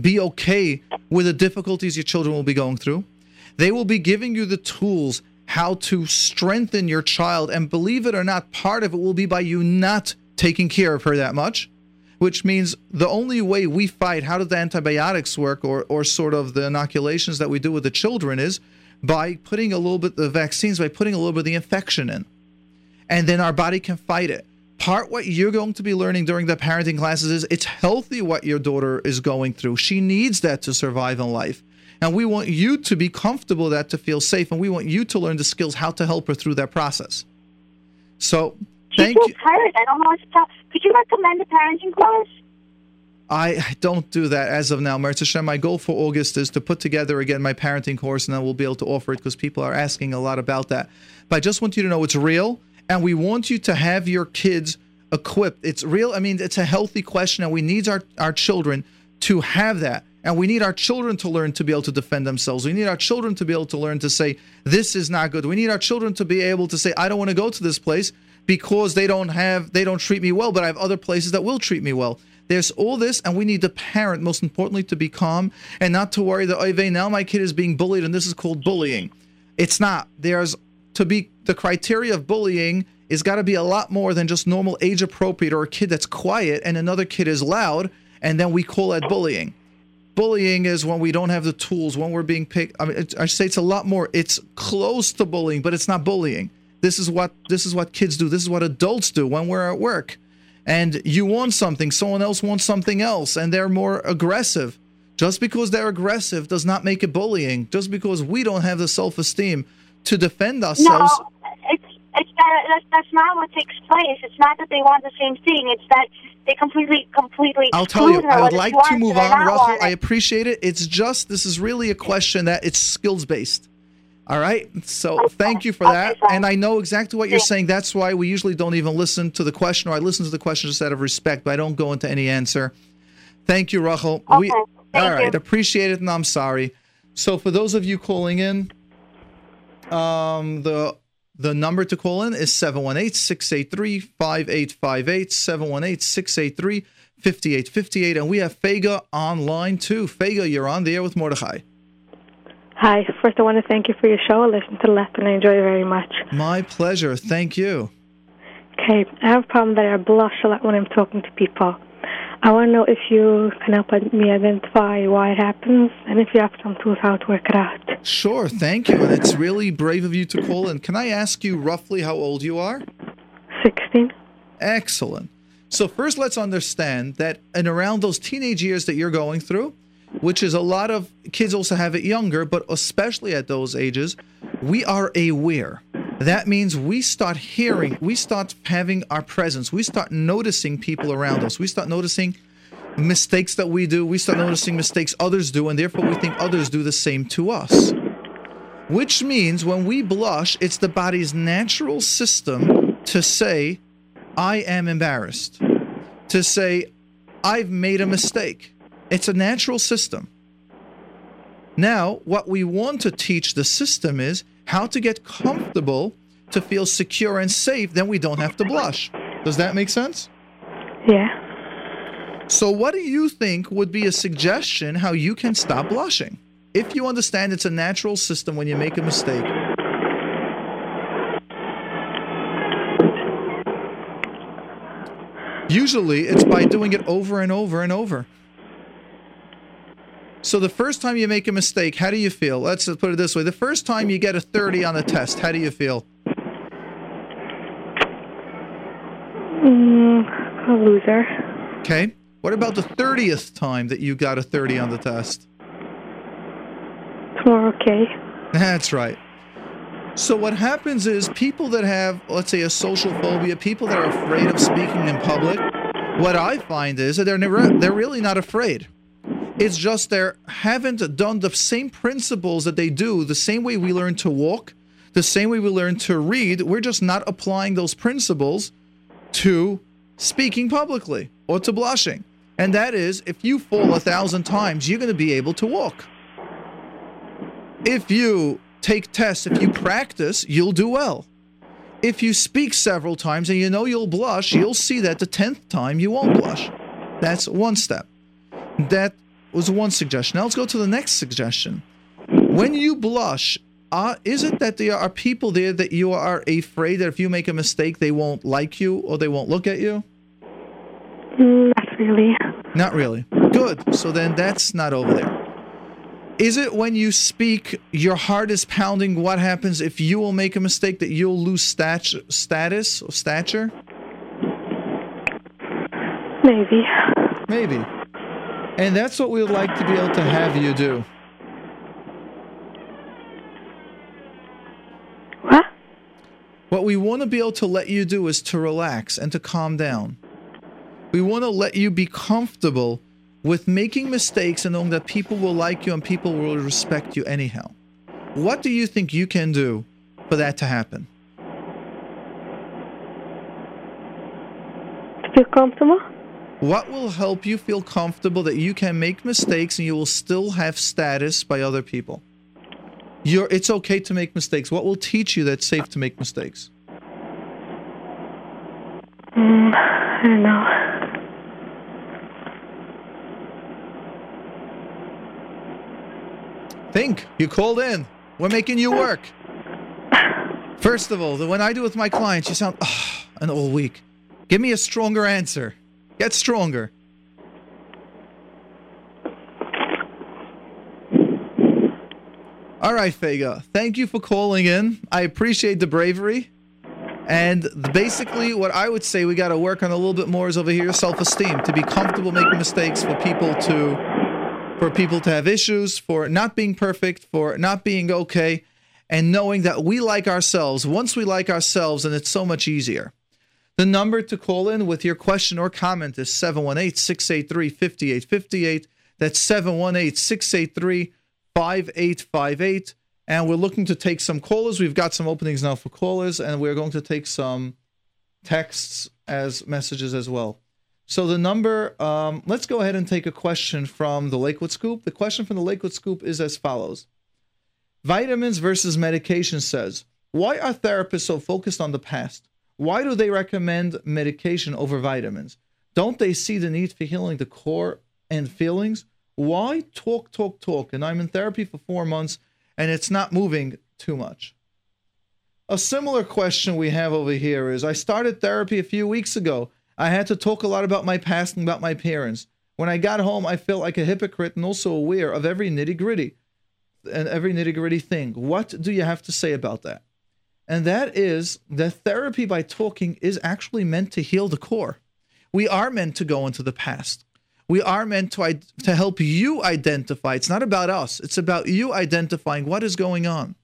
be okay with the difficulties your children will be going through. They will be giving you the tools how to strengthen your child. And believe it or not, part of it will be by you not taking care of her that much, which means the only way we fight how do the antibiotics work or, or sort of the inoculations that we do with the children is by putting a little bit the vaccines, by putting a little bit of the infection in. And then our body can fight it. Part what you're going to be learning during the parenting classes is it's healthy what your daughter is going through. She needs that to survive in life. And we want you to be comfortable with that to feel safe. And we want you to learn the skills how to help her through that process. So thank you. hurt. I don't know what to tell. Could you recommend a parenting course? I don't do that as of now. Meretz Hashem, my goal for August is to put together again my parenting course, and then we'll be able to offer it because people are asking a lot about that. But I just want you to know it's real, and we want you to have your kids equipped. It's real. I mean, it's a healthy question, and we need our, our children to have that. And we need our children to learn to be able to defend themselves. We need our children to be able to learn to say, this is not good. We need our children to be able to say, I don't want to go to this place because they don't have they don't treat me well, but I have other places that will treat me well. There's all this, and we need the parent, most importantly, to be calm and not to worry that Oy now my kid is being bullied and this is called bullying. It's not. There's to be the criteria of bullying is got to be a lot more than just normal age appropriate or a kid that's quiet and another kid is loud, and then we call that bullying. Bullying is when we don't have the tools, when we're being picked. I mean, it's, I say it's a lot more. It's close to bullying, but it's not bullying. This is what this is what kids do. This is what adults do when we're at work, and you want something, someone else wants something else, and they're more aggressive. Just because they're aggressive does not make it bullying. Just because we don't have the self-esteem to defend ourselves. No, it's it's that, that's that's not what takes place. It's not that they want the same thing. It's that they completely completely. I'll tell you, I would like to move on, Rachel. I appreciate it. It's just this is really a question that it's skills based. All right. So thank you for Okay, that. And I know exactly what you're saying. That's why we usually don't even listen to the question, or I listen to the question just out of respect, but I don't go into any answer. Thank you, Rachel. we, Okay, thank all right. you. Appreciate it, and I'm sorry. So for those of you calling in, um, the the number to call in is 718-683-5858, 718-683-5858. And we have Fega online too. Fega, you're on the air with Mordechai. Hi. First, I want to thank you for your show. I listen to the left and I enjoy it very much. My pleasure. Thank you. Okay, I have a problem that I blush a lot when I'm talking to people. I want to know if you can help me identify why it happens and if you have some tools how to work it out. Sure, thank you. And it's really brave of you to call in. Can I ask you roughly how old you are? 16? Excellent. So first let's understand that in around those teenage years that you're going through, which is a lot of kids also have it younger, but especially at those ages, we are aware. That means we start hearing, we start having our presence, we start noticing people around us, we start noticing mistakes that we do, we start noticing mistakes others do, and therefore we think others do the same to us. Which means when we blush, it's the body's natural system to say, I am embarrassed, to say, I've made a mistake. It's a natural system. Now, what we want to teach the system is how to get comfortable to feel secure and safe, then we don't have to blush. Does that make sense? Yeah. So, what do you think would be a suggestion how you can stop blushing? If you understand it's a natural system when you make a mistake. Usually, it's by doing it over and over and over. So, the first time you make a mistake, how do you feel? Let's put it this way the first time you get a 30 on the test, how do you feel? Mm, a loser. Okay. What about the 30th time that you got a 30 on the test? It's more okay. That's right. So what happens is people that have, let's say, a social phobia, people that are afraid of speaking in public, what I find is that they're never, they're really not afraid. It's just they haven't done the same principles that they do, the same way we learn to walk, the same way we learn to read. We're just not applying those principles to speaking publicly or to blushing. And that is, if you fall a thousand times, you're going to be able to walk. If you take tests, if you practice, you'll do well. If you speak several times and you know you'll blush, you'll see that the 10th time you won't blush. That's one step. That was one suggestion. Now let's go to the next suggestion. When you blush, uh, is it that there are people there that you are afraid that if you make a mistake, they won't like you or they won't look at you? Not really. Not really. Good. So then that's not over there. Is it when you speak, your heart is pounding? What happens if you will make a mistake that you'll lose stat- status or stature? Maybe. Maybe. And that's what we would like to be able to have you do. What? What we want to be able to let you do is to relax and to calm down. We want to let you be comfortable with making mistakes and knowing that people will like you and people will respect you anyhow. What do you think you can do for that to happen? To feel comfortable? What will help you feel comfortable that you can make mistakes and you will still have status by other people? You're, it's okay to make mistakes. What will teach you that it's safe to make mistakes? Mm, I don't know. Think. You called in. We're making you work. First of all, the when I do with my clients, you sound oh, an old week. Give me a stronger answer. Get stronger. All right, Fega. Thank you for calling in. I appreciate the bravery. And basically, what I would say we got to work on a little bit more is over here self-esteem to be comfortable making mistakes for people to, for people to have issues, for not being perfect, for not being okay, and knowing that we like ourselves. Once we like ourselves, and it's so much easier. The number to call in with your question or comment is 718 683 5858. That's 718 683 5858. And we're looking to take some callers. We've got some openings now for callers, and we're going to take some texts as messages as well. So the number, um, let's go ahead and take a question from the Lakewood Scoop. The question from the Lakewood Scoop is as follows Vitamins versus medication says, Why are therapists so focused on the past? Why do they recommend medication over vitamins? Don't they see the need for healing the core and feelings? Why talk, talk, talk? And I'm in therapy for four months and it's not moving too much. A similar question we have over here is I started therapy a few weeks ago. I had to talk a lot about my past and about my parents. When I got home, I felt like a hypocrite and also aware of every nitty gritty and every nitty gritty thing. What do you have to say about that? And that is that therapy by talking is actually meant to heal the core. We are meant to go into the past. We are meant to, to help you identify. It's not about us, it's about you identifying what is going on.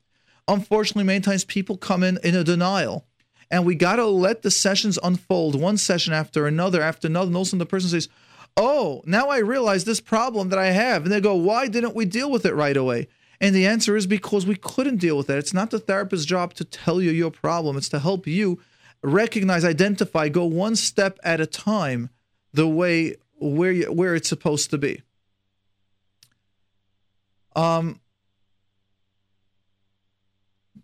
Unfortunately, many times people come in in a denial, and we got to let the sessions unfold one session after another after another. And all of a sudden, the person says, Oh, now I realize this problem that I have. And they go, Why didn't we deal with it right away? And the answer is because we couldn't deal with it. It's not the therapist's job to tell you your problem, it's to help you recognize, identify, go one step at a time the way where you, where it's supposed to be. Um,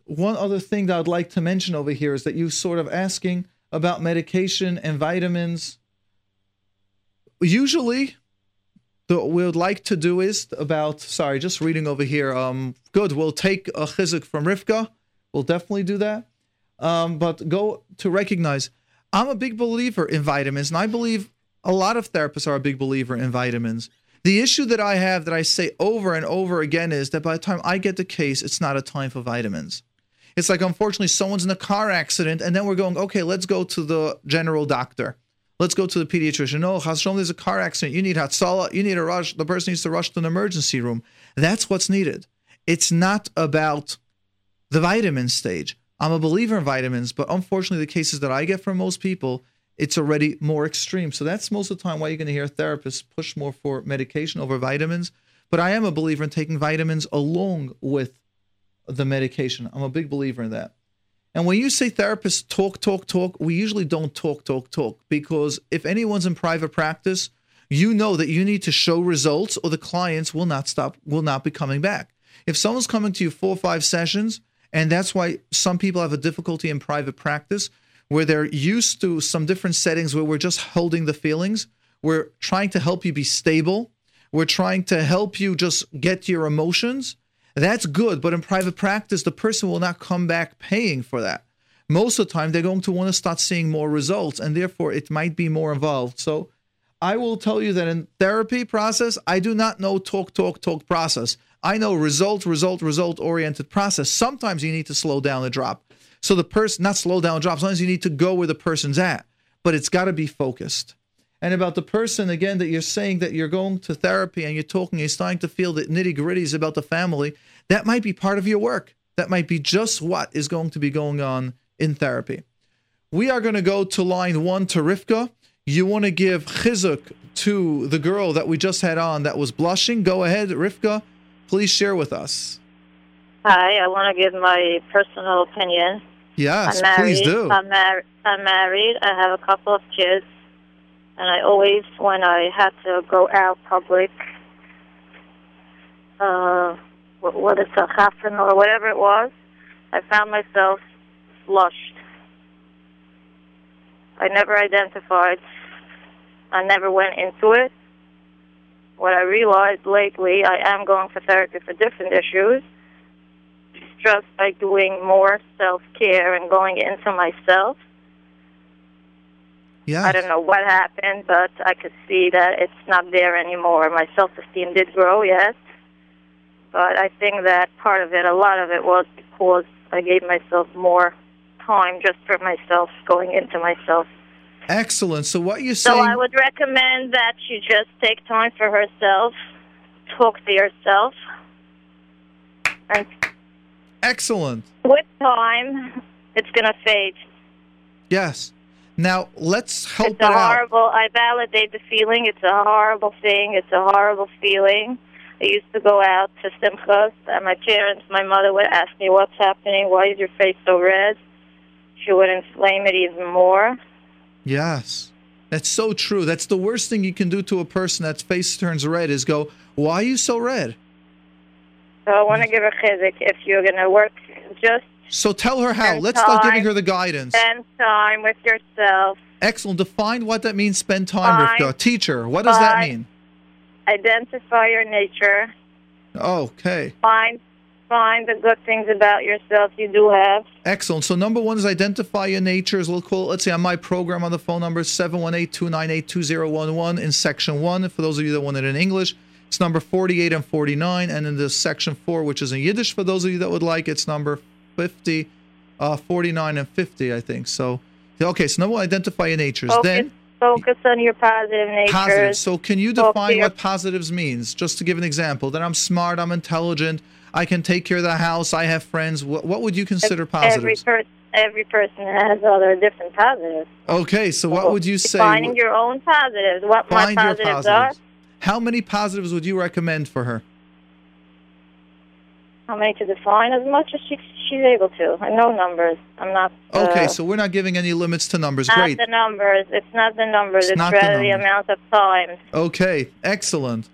one other thing that I'd like to mention over here is that you sort of asking about medication and vitamins. Usually, what we would like to do is about sorry, just reading over here. Um, good. We'll take a chizuk from Rivka. We'll definitely do that. Um, but go to recognize. I'm a big believer in vitamins, and I believe a lot of therapists are a big believer in vitamins. The issue that I have that I say over and over again is that by the time I get the case, it's not a time for vitamins. It's like, unfortunately, someone's in a car accident, and then we're going, okay, let's go to the general doctor. Let's go to the pediatrician. No, Hashem, there's a car accident. You need Hatsala. You need a rush. The person needs to rush to an emergency room. That's what's needed. It's not about the vitamin stage. I'm a believer in vitamins, but unfortunately, the cases that I get from most people it's already more extreme. So that's most of the time why you're going to hear therapists push more for medication over vitamins. But I am a believer in taking vitamins along with the medication. I'm a big believer in that. And when you say therapists talk, talk, talk, we usually don't talk, talk, talk because if anyone's in private practice, you know that you need to show results or the clients will not stop, will not be coming back. If someone's coming to you four or five sessions, and that's why some people have a difficulty in private practice where they're used to some different settings where we're just holding the feelings. We're trying to help you be stable. We're trying to help you just get your emotions. That's good. But in private practice, the person will not come back paying for that. Most of the time, they're going to want to start seeing more results, and therefore it might be more involved. So I will tell you that in therapy process, I do not know talk, talk, talk process. I know result, result, result oriented process. Sometimes you need to slow down the drop. So the person, not slow down, drop. Sometimes you need to go where the person's at, but it's got to be focused. And about the person, again, that you're saying that you're going to therapy and you're talking, you're starting to feel the nitty gritties about the family, that might be part of your work. That might be just what is going to be going on in therapy. We are going to go to line one to Rivka. You want to give chizuk to the girl that we just had on that was blushing? Go ahead, Rivka. Please share with us. Hi, I want to give my personal opinion. Yes, I'm married. please do. I'm, mar- I'm married. I have a couple of kids, and I always, when I had to go out public, uh, what, what is a happen or whatever it was, I found myself flushed. I never identified. I never went into it. What I realized lately, I am going for therapy for different issues. Just by doing more self care and going into myself. Yes. I don't know what happened, but I could see that it's not there anymore. My self esteem did grow, yes. But I think that part of it, a lot of it was because I gave myself more time just for myself, going into myself. Excellent. So what you're So? I would recommend that she just take time for herself, talk to yourself, and Excellent. with time, it's going to fade. Yes. Now let's help It's it a out. horrible. I validate the feeling. It's a horrible thing. It's a horrible feeling. I used to go out to simchas, and my parents, my mother would ask me, "What's happening? Why is your face so red?" She would inflame it even more. Yes. That's so true. That's the worst thing you can do to a person that's face turns red is go, "Why are you so red?" So I want to mm. give a chizuk. If you're going to work, just So tell her how. Spend Let's start giving her the guidance. spend time with yourself. Excellent. Define what that means. Spend time, with Rivka. Teacher. What does that mean? Identify your nature. Okay. Find find the good things about yourself you do have. Excellent. So number one is identify your natures. We'll call, let's say on my program on the phone number 718-298-2011 in section one. For those of you that want it in English, it's number 48 and 49. And in the section four, which is in Yiddish, for those of you that would like, it's number 50, uh, 49 and 50, I think. So, okay, so now we'll identify your natures. Focus, Then focus on your positive natures. positive. So can you define your- what positives means? Just to give an example, that I'm smart, I'm intelligent, I can take care of the house, I have friends. What, what would you consider Every positives? per- every person has other different positives. Okay, so what would you say? Finding your own positives. What my positives, positives. are. How many positives would you recommend for her? How many to define? As much as she, she's able to. I know numbers. I'm not. Okay, uh, so we're not giving any limits to numbers. not Great. the numbers. It's not the numbers. It's It's, not the rather the numbers. amount of time. Okay, excellent.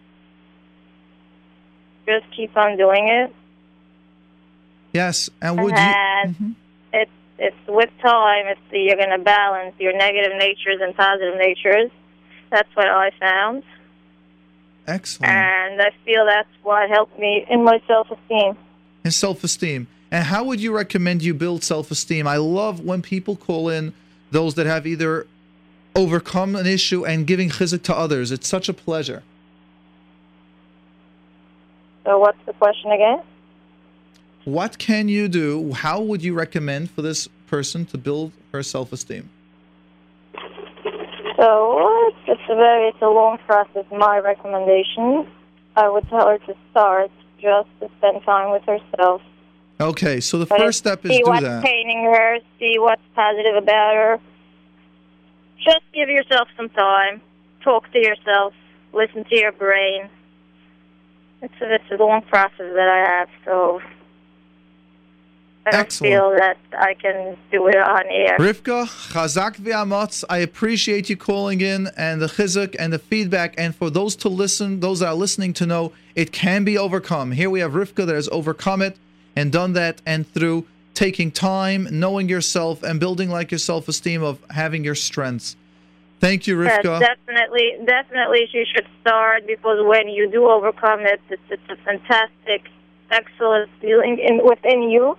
Just keep on doing it. Yes, and would you? and Mhm. it's it's with time. It's the, you're going to balance your negative natures and positive natures. That's what I found, Excellent. and I feel that's what helped me in my self-esteem. and self-esteem. And how would you recommend you build self-esteem? I love when people call in those that have either overcome an issue and giving chizuk to others. It's such a pleasure. So what's the question again? What can you do? How would you recommend for this person to build her self-esteem? So it's a very it's a long process. My recommendation, I would tell her to start just to spend time with herself. Okay, so the But first step is see do what's that. paining her, see what's positive about her. Just give yourself some time. Talk to yourself. Listen to your brain. It's a, it's a long process that I have, so I Excellent. feel that I can do it on air. Rivka, chazak v'amotz. I appreciate you calling in and the chizuk and the feedback. And for those to listen, those that are listening to know, it can be overcome. Here we have Rivka that has overcome it and done that, and through taking time, knowing yourself, and building like your self-esteem of having your strengths. Thank you, Yes, Rivka. definitely, definitely, she should start because when you do overcome it, it's, it's a fantastic, excellent feeling in within you.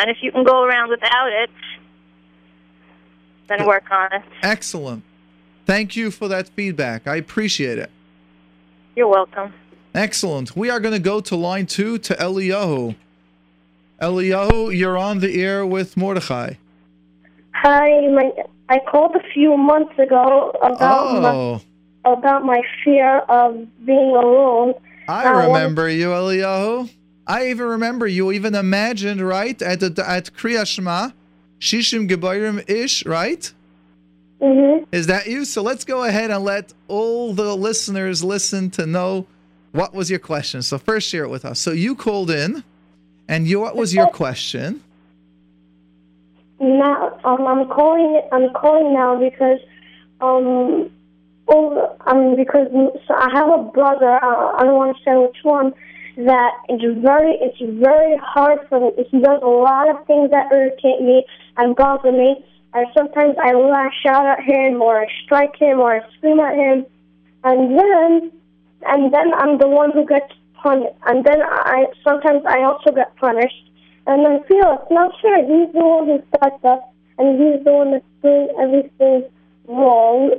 And if you can go around without it, then work on it. Excellent. Thank you for that feedback. I appreciate it. You're welcome. Excellent. We are going to go to line two to Eliyahu. Eliyahu, you're on the air with Mordechai. Hi, my, I called a few months ago about my, Oh, about my fear of being alone. I Uh, what- remember you, Eliyahu. I even remember you even imagined, right, at the, at Kriya Shema, Shishim Giborim Ish, right? Mhm. Is that you? So let's go ahead and let all the listeners listen to know what was your question. So first share it with us. So you called in, and you, what was your question? Now, um, I'm calling. I'm calling now because, um, oh, um, because so I have a brother. Uh, I don't want to say which one. That it's very, it's very hard for me. He does a lot of things that irritate me and bother me. And sometimes I lash out at him, or I strike him, or I scream at him, and then, and then I'm the one who gets punished. And then I sometimes I also get punished. And I feel it's not fair. He's the one who starts up, and he's the one that's doing everything wrong.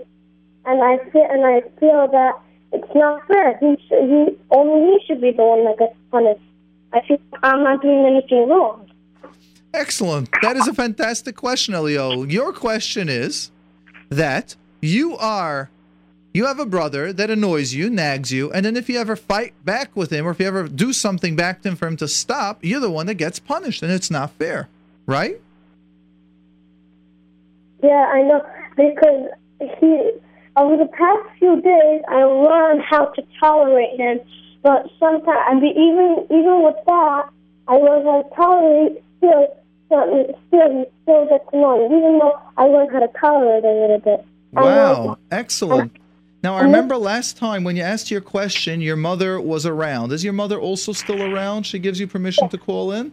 And I feel, and I feel that it's not fair. He, should, he only he should be the one that gets punished. I feel I'm not doing anything wrong. Excellent. That is a fantastic question, Elio. Your question is that you are you have a brother that annoys you, nags you, and then if you ever fight back with him or if you ever do something back to him for him to stop, you're the one that gets punished and it's not fair. Right? Yeah, I know because he over the past few days I learned how to tolerate him, but sometimes I mean even even with that I learned how to tolerate still still still still gets annoying even though I learned how to tolerate a little bit. Wow. Excellent. Now I remember last time when you asked your question, your mother was around. Is your mother also still around? She gives you permission to call in?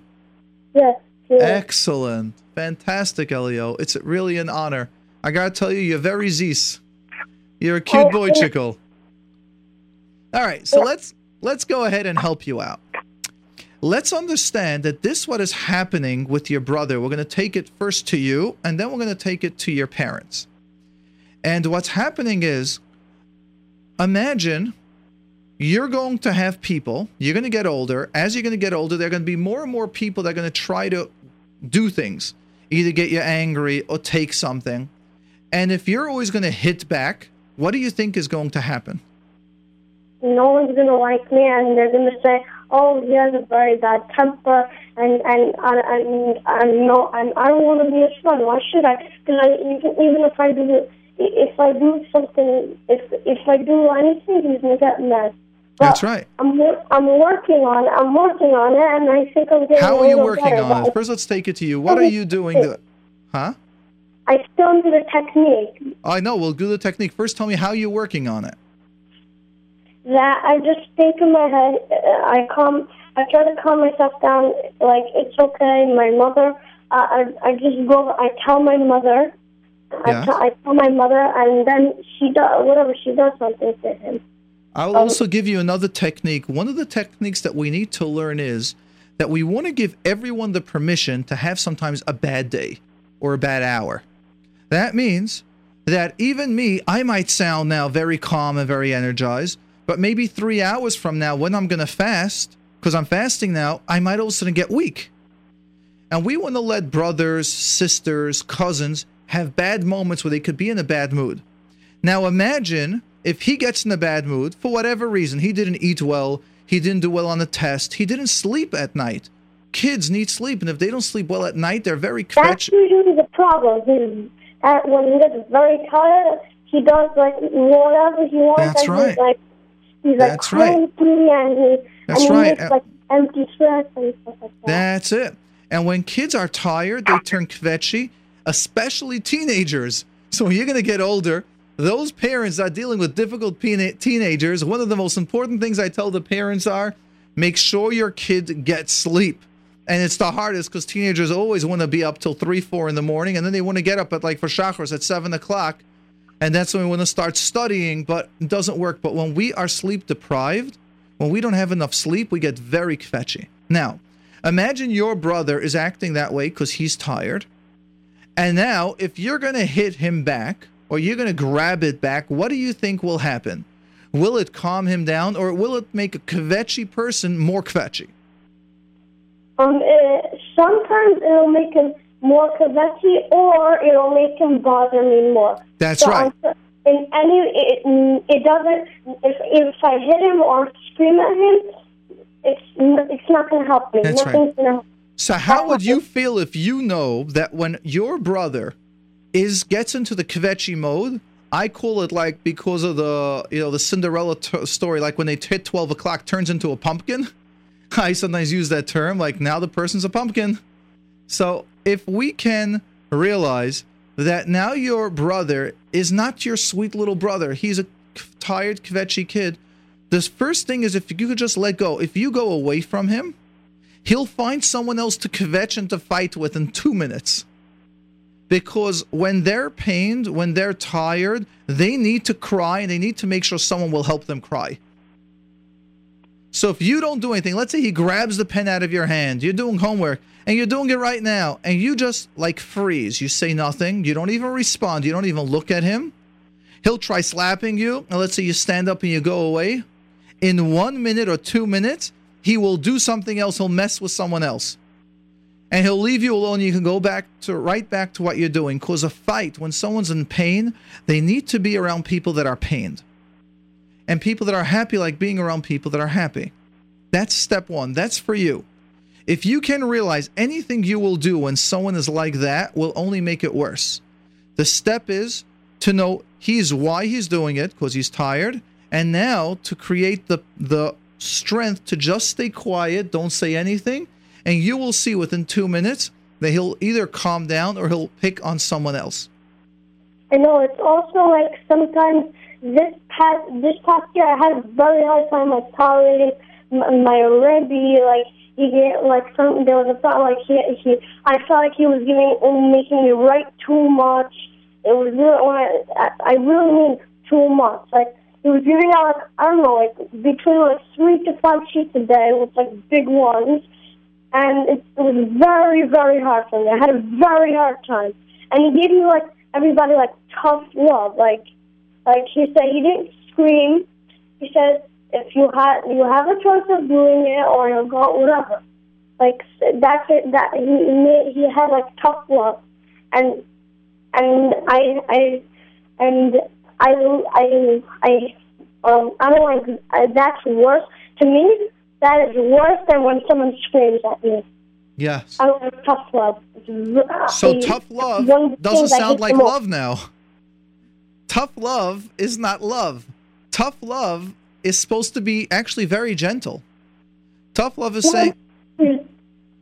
Yes. yes. Excellent. Fantastic, Elio. It's really an honor. I gotta tell you, you're very Zeus. You're a cute boy, Chico. All right, so let's let's go ahead and help you out. Let's understand that this what is happening with your brother. We're gonna take it first to you, and then we're gonna take it to your parents. And what's happening is imagine you're going to have people, you're going to get older. As you're going to get older, there are going to be more and more people that are going to try to do things, either get you angry or take something. And if you're always going to hit back, what do you think is going to happen? no one's gonna like me, and they're gonna say, "Oh, he has a very bad temper," and and and and, and no, and I don't want to be a son. Why should I? Because I, even even if I do if I do something, if if I do anything, he's gonna get mad. But That's right. I'm I'm working on it. I'm working on it, and I think I'm getting How are you working better, on it? First, let's take it to you. What are you doing? To, huh? I still do the technique. I know. We'll do the technique. First, tell me how you're working on it. that I just think in my head. uh, I calm. I try to calm myself down. Like it's okay. My mother. Uh, I I just go. I tell my mother. Yeah. I, tell, I tell my mother, and then she does whatever she does something to him. I'll also give you another technique. One of the techniques that we need to learn is that we want to give everyone the permission to have sometimes a bad day or a bad hour. That means that even me, I might sound now very calm and very energized, but maybe three hours from now, when I'm going to fast, because I'm fasting now, I might all of a sudden get weak. And we want to let brothers, sisters, cousins have bad moments where they could be in a bad mood. Now imagine if he gets in a bad mood for whatever reason, he didn't eat well, he didn't do well on the test, he didn't sleep at night. Kids need sleep, and if they don't sleep well at night, they're very That's usually the problem. At, when he gets very tired, he does like whatever he wants. That's and right. He's like he's like That's right. and he That's and he right. makes uh, like empty threats and stuff like that. That's it. And when kids are tired, they turn kvetchy, especially teenagers. So when you're going to get older, those parents are dealing with difficult teen- teenagers. One of the most important things I tell the parents are make sure your kid gets sleep. And it's the hardest because teenagers always want to be up till three, four in the morning, and then they want to get up at like for Shacharis at seven o'clock, and that's when we want to start studying. But it doesn't work. But when we are sleep deprived, when we don't have enough sleep, we get very kvetchy. Now, imagine your brother is acting that way because he's tired, and now if you're going to hit him back or you're going to grab it back, what do you think will happen? Will it calm him down, or will it make a kvetchy person more kvetchy? Um, uh, sometimes it'll make him more kvetchy, or it'll make him bother me more. That's So right. I'm- In any, it, it doesn't. If if I hit him or scream at him, it's it's not going to help me. That's right. Nothing's going to. help. So how would you feel if you know that when your brother is gets into the kvetchy mode? I call it like because of the you know the Cinderella t- story, like when they hit twelve o'clock, turns into a pumpkin. I sometimes use that term, like now the person's a pumpkin. So if we can realize that now your brother is not your sweet little brother, he's a tired kvetchy kid. The first thing is if you could just let go. If you go away from him, he'll find someone else to kvetch and to fight with in two minutes. Because when they're pained, when they're tired, they need to cry and they need to make sure someone will help them cry. So if you don't do anything, let's say he grabs the pen out of your hand, you're doing homework, and you're doing it right now, and you just like freeze, you say nothing, you don't even respond, you don't even look at him. He'll try slapping you, and let's say you stand up and you go away. In one minute or two minutes, he will do something else, he'll mess with someone else. And he'll leave you alone. You can go back to right back to what you're doing. Cause a fight, when someone's in pain, they need to be around people that are pained and people that are happy like being around people that are happy. That's step one. That's for you. If you can realize anything you will do when someone is like that will only make it worse. The step is to know he's why he's doing it because he's tired, and now to create the the strength to just stay quiet, don't say anything, and you will see within two minutes that he'll either calm down or he'll pick on someone else. I know it's also like sometimes this past this past year I had a very hard time like tolerating m- my Rebbe. Like he get like some there was a thought like he he I felt like he was giving making me write too much. It was really I I really mean too much. Like he was giving out like I don't know like between like three to five sheets a day with like big ones, and it, it was very very hard for me. I had a very hard time, and he gave me like everybody like tough love. Like like he said, he didn't scream. He said if you had you have a choice of doing it or you'll go whatever. Like that's it. That he made, he had like tough love, and and I I and I I I um I don't like uh, that's worse to me. That is worse than when someone screams at me. Yes. I don't like tough love. So I- tough love one of the doesn't sound like love now. Tough love is not love. Tough love is supposed to be actually very gentle. Tough love is saying,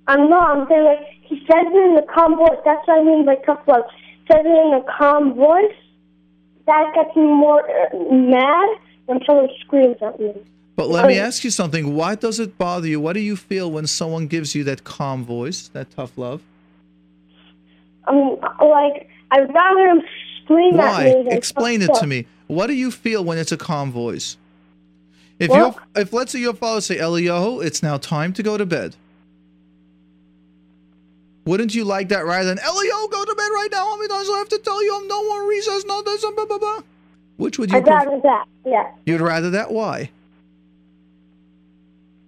I'm not. I'm saying like he says it in a calm voice. That's what I mean by tough love. Says it in a calm voice. That gets me more uh, mad when someone screams at me. but let me ask you something. Why does it bother you? What do you feel when someone gives you that calm voice, that tough love? Mean, like I'd rather him at Why? Explain it to me. What do you feel when it's a calm voice? If you if let's say your father say, Eliyahu, it's now time to go to bed. Wouldn't you like that rather than Eliyahu, go to bed right now? How many times do I have to tell you I'm no more recess, no this, and blah blah blah? Which would you I'd rather that. Yeah, You'd rather that? Why?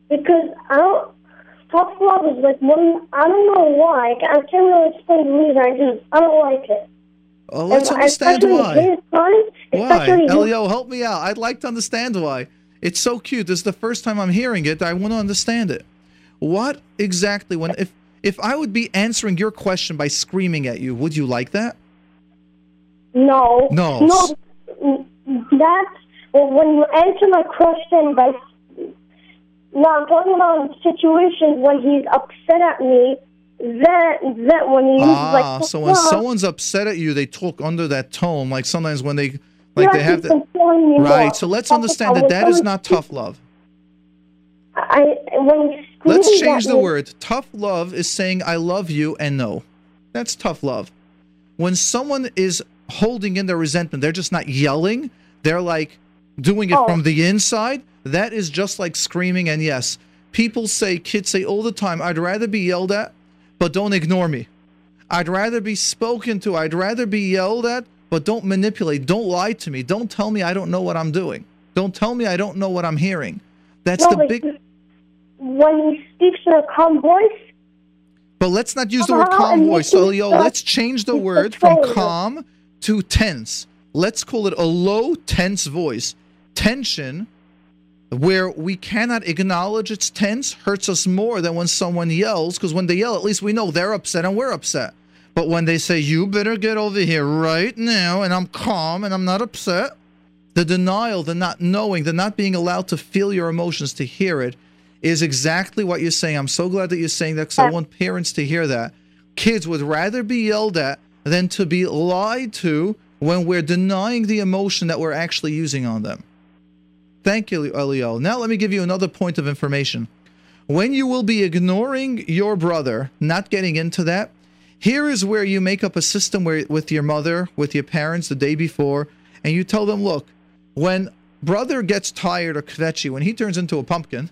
because I don't. Tough love is like one. I don't know why. I can't really explain the reason. I just I don't like it. Oh, let's And understand why. Why? Elio, help me out. I'd like to understand why. It's so cute. This is the first time I'm hearing it. I want to understand it. What exactly when if if I would be answering your question by screaming at you, would you like that? No. No. No. That's well, when you answer my question by. No, I'm talking about situations when he's upset at me. Then, then when he Ah, like. so when someone's upset at you, they talk under that tone. Like sometimes when they like they have the controlling me more. right. So let's understand that that is not tough love. I when he Let's change the word. Tough love is saying I love you and no. That's tough love. When someone is holding in their resentment, they're just not yelling. They're like doing it Oh. from the inside. That is just like screaming. And yes, people say, kids say all the time, I'd rather be yelled at, but don't ignore me. I'd rather be spoken to. I'd rather be yelled at, but don't manipulate. Don't lie to me. Don't tell me I don't know what I'm doing. Don't tell me I don't know what I'm hearing. That's No, the big. When he speaks in a calm voice, But let's not use the word calm voice. So, yo, let's change the word from calm to tense. Let's call it a low, tense voice. Tension where we cannot acknowledge it's tense hurts us more than when someone yells because when they yell at least we know they're upset and we're upset. But when they say you better get over here right now and i'm calm and i'm not upset the denial the not knowing the not being allowed to feel your emotions to hear it is exactly what you're saying. I'm so glad that you're saying that because i want parents to hear that. Kids would rather be yelled at than to be lied to when we're denying the emotion that we're actually using on them Thank you, Elio. Now let me give you another point of information. When you will be ignoring your brother, not getting into that, here is where you make up a system where with your mother, with your parents the day before, and you tell them, look, when brother gets tired or kvetchy, when he turns into a pumpkin,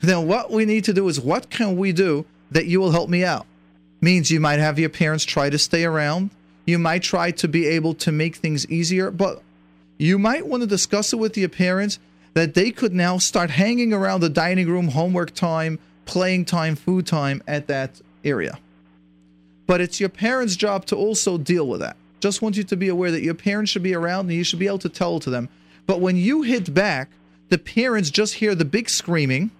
then what we need to do is what can we do that you will help me out? Means you might have your parents try to stay around. You might try to be able to make things easier, but you might want to discuss it with your parents that they could now start hanging around the dining room, homework time, playing time, food time at that area. But it's your parents' job to also deal with that. Just want you to be aware that your parents should be around and you should be able to tell to them. But when you hit back, the parents just hear the big screaming.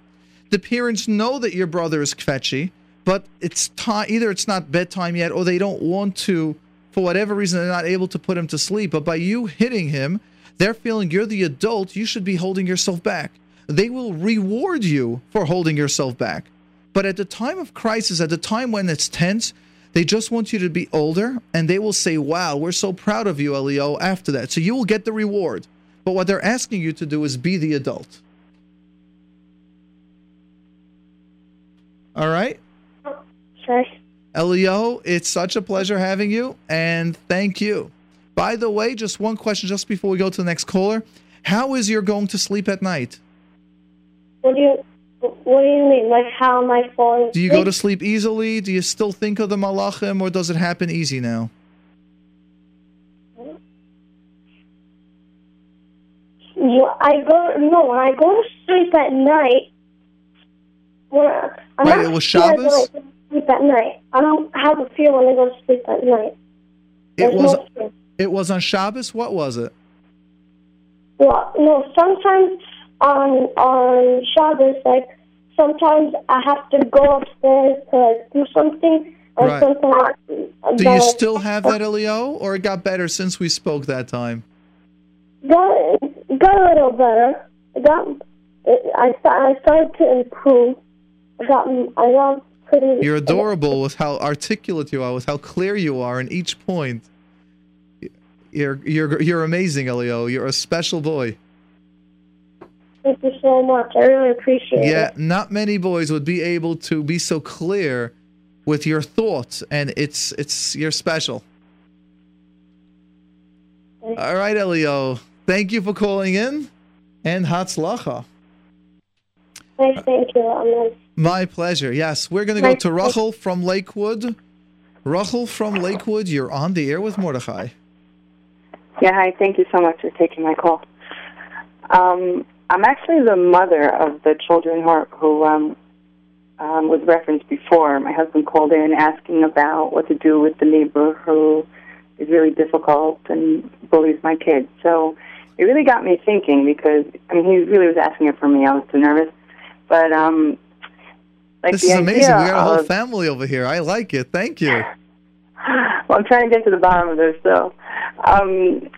The parents know that your brother is kvetchy, but it's either it's not bedtime yet or they don't want to, for whatever reason, they're not able to put him to sleep. But by you hitting him, they're feeling you're the adult, you should be holding yourself back. They will reward you for holding yourself back. But at the time of crisis, at the time when it's tense, they just want you to be older and they will say, Wow, we're so proud of you, Elio, after that. So you will get the reward. But what they're asking you to do is be the adult. All right? Sure. Elio, it's such a pleasure having you and thank you. By the way, just one question just before we go to the next caller. How is your going to sleep at night? What do you What do you mean? Like how am I falling? Do you go to sleep easily? Do you still think of the malachim, or does it happen easy now? I go no when I go to sleep at night. When I, I'm not it was Shabbos? sleep at night. I don't have a fear when I go to sleep at night. It was no. It was on Shabbos. What was it? Well, no, sometimes on on Shabbos, like sometimes I have to go upstairs to like do something, or Right. sometimes. Do you still have that, Elio, or it got better since we spoke that time? got got a little better? I got I I started to improve. I got I got pretty. You're adorable with how articulate you are, with how clear you are in each point. You're you're you're amazing, Elio. You're a special boy. Thank you so much. I really appreciate Yeah, it. Yeah, not many boys would be able to be so clear with your thoughts, and it's it's you're special. All right, Elio. Thank you for calling in, and Hatzlacha. Thank, thank you. My pleasure. Yes, we're going to go to Rachel from Lakewood. Rachel from Lakewood, you're on the air with Mordechai. Yeah, hi. Thank you so much for taking my call. Um, I'm actually the mother of the children who, who um, um, was referenced before. My husband called in asking about what to do with the neighbor who is really difficult and bullies my kids. So it really got me thinking because I mean he really was asking it for me. I was too nervous, but um, like this is amazing. We got a whole of- family over here. I like it. Thank you. Well, I'm trying to get to the bottom of this. So, um,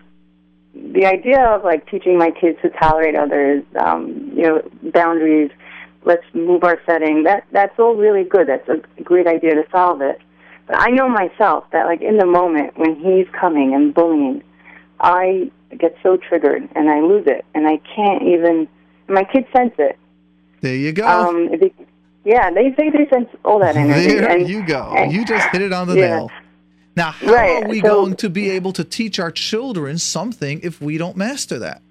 the idea of like teaching my kids to tolerate others, um, you know, boundaries. Let's move our setting. That that's all really good. That's a great idea to solve it. But I know myself that like in the moment when he's coming and bullying, I get so triggered and I lose it and I can't even. My kids sense it. There you go. Um, they, yeah, they they they sense all that energy. there and, you go. and- you just hit it on the Yeah. nail. Now, how Right, are we so- going to be able to teach our children something if we don't master that?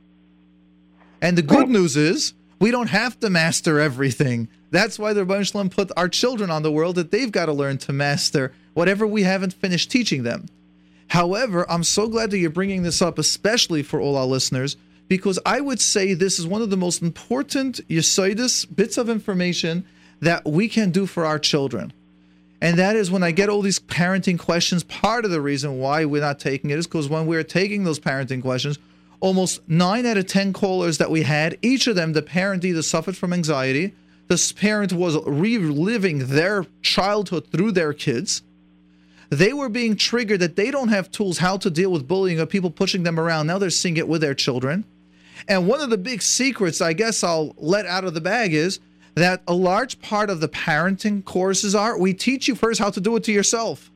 And the good news is we don't have to master everything. That's why the Ribbono Shel Olam put our children on the world that they've got to learn to master whatever we haven't finished teaching them. However, I'm so glad that you're bringing this up, especially for all our listeners, because I would say this is one of the most important Yesodis bits of information that we can do for our children. And that is when I get all these parenting questions, part of the reason why we're not taking it is because when we're taking those parenting questions, almost nine out of 10 callers that we had, each of them, the parent either suffered from anxiety, the parent was reliving their childhood through their kids. They were being triggered that they don't have tools how to deal with bullying or people pushing them around. Now they're seeing it with their children. And one of the big secrets, I guess I'll let out of the bag, is that a large part of the parenting courses are we teach you first how to do it to yourself.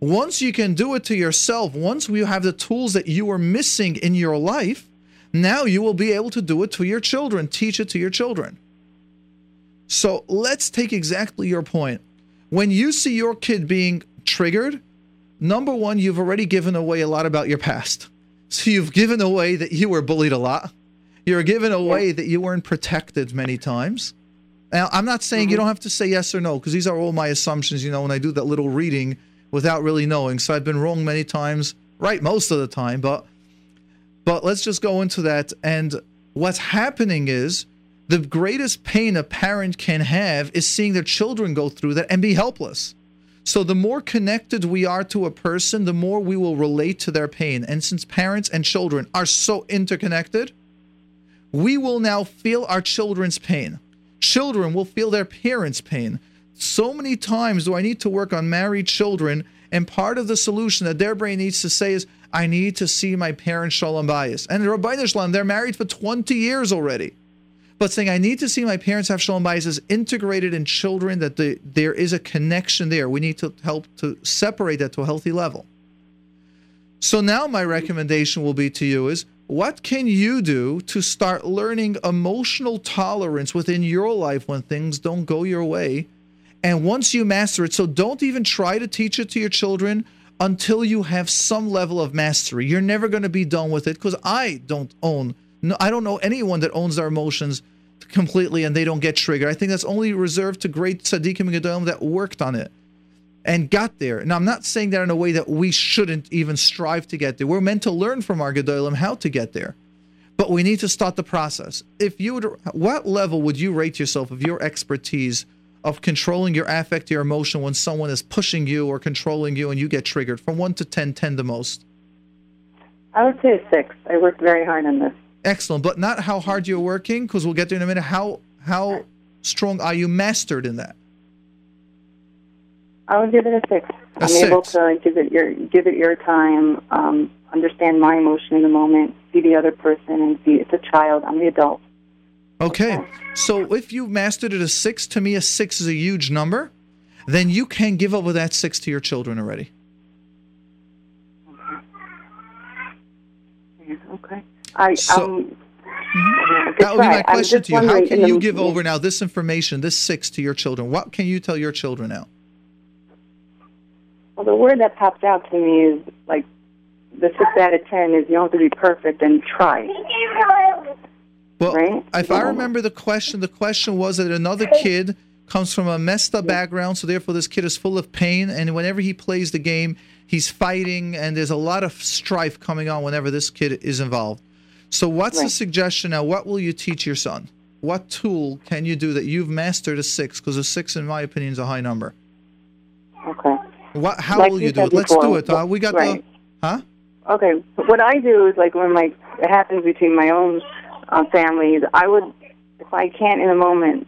Once you can do it to yourself, once you have the tools that you were missing in your life, now you will be able to do it to your children, teach it to your children. So let's take exactly your point. When you see your kid being triggered, number one, you've already given away a lot about your past. So you've given away that you were bullied a lot. You're given away that you weren't protected many times. Now, I'm not saying mm-hmm. you don't have to say yes or no, because these are all my assumptions, you know, when I do that little reading without really knowing. So I've been wrong many times, right most of the time, but but let's just go into that. And what's happening is the greatest pain a parent can have is seeing their children go through that and be helpless. So the more connected we are to a person, the more we will relate to their pain. And since parents and children are so interconnected, we will now feel our children's pain. Children will feel their parents' pain. So many times do I need to work on married children, and part of the solution that their brain needs to say is, I need to see my parents shalom bayis. And Ribbono Shel Olam, they're married for 20 years already. But saying I need to see my parents have shalom bayis is integrated in children that the, there is a connection there. We need to help to separate that to a healthy level. So now my recommendation will be to you is what can you do to start learning emotional tolerance within your life when things don't go your way? And once you master it, so don't even try to teach it to your children until you have some level of mastery. You're never going to be done with it because I don't own no, I don't know anyone that owns their emotions completely and they don't get triggered. I think that's only reserved to great tzaddikim and gedolim that worked on it and got there. Now, I'm not saying that in a way that we shouldn't even strive to get there. We're meant to learn from our gedolim how to get there, but we need to start the process. If you would, what level would you rate yourself of your expertise of controlling your affect, your emotion when someone is pushing you or controlling you and you get triggered? From one to 10, 10 the most. I would say a six. I worked very hard on this. Excellent, but not how hard you're working, because we'll get there in a minute. How how strong are you mastered in that? I would give it a six. A I'm six. able to give it your give it your time, um, understand my emotion in the moment, see the other person, and see it's a child. I'm the adult. Okay, so if you've mastered it a six, to me a six is a huge number. Then you can give over that six to your children already. Yeah, okay. I So- um, That would be my question to you. How can you give over now this information, this six, to your children? What can you tell your children now? Well, the word that pops out to me is like the six out of ten is you don't have to be perfect and try. Well, Right? if I remember the question, the question was that another kid comes from a messed up background, so therefore this kid is full of pain, and whenever he plays the game, he's fighting, and there's a lot of strife coming on whenever this kid is involved. So, what's the suggestion now? What will you teach your son? What tool can you do that you've mastered a six? Because a six, in my opinion, is a high number. Okay. What? How Like will you you do it? Let's do it. Uh, we got right. the. Huh? Okay. What I do is like when like it happens between my own uh, families, I would, if I can't in a moment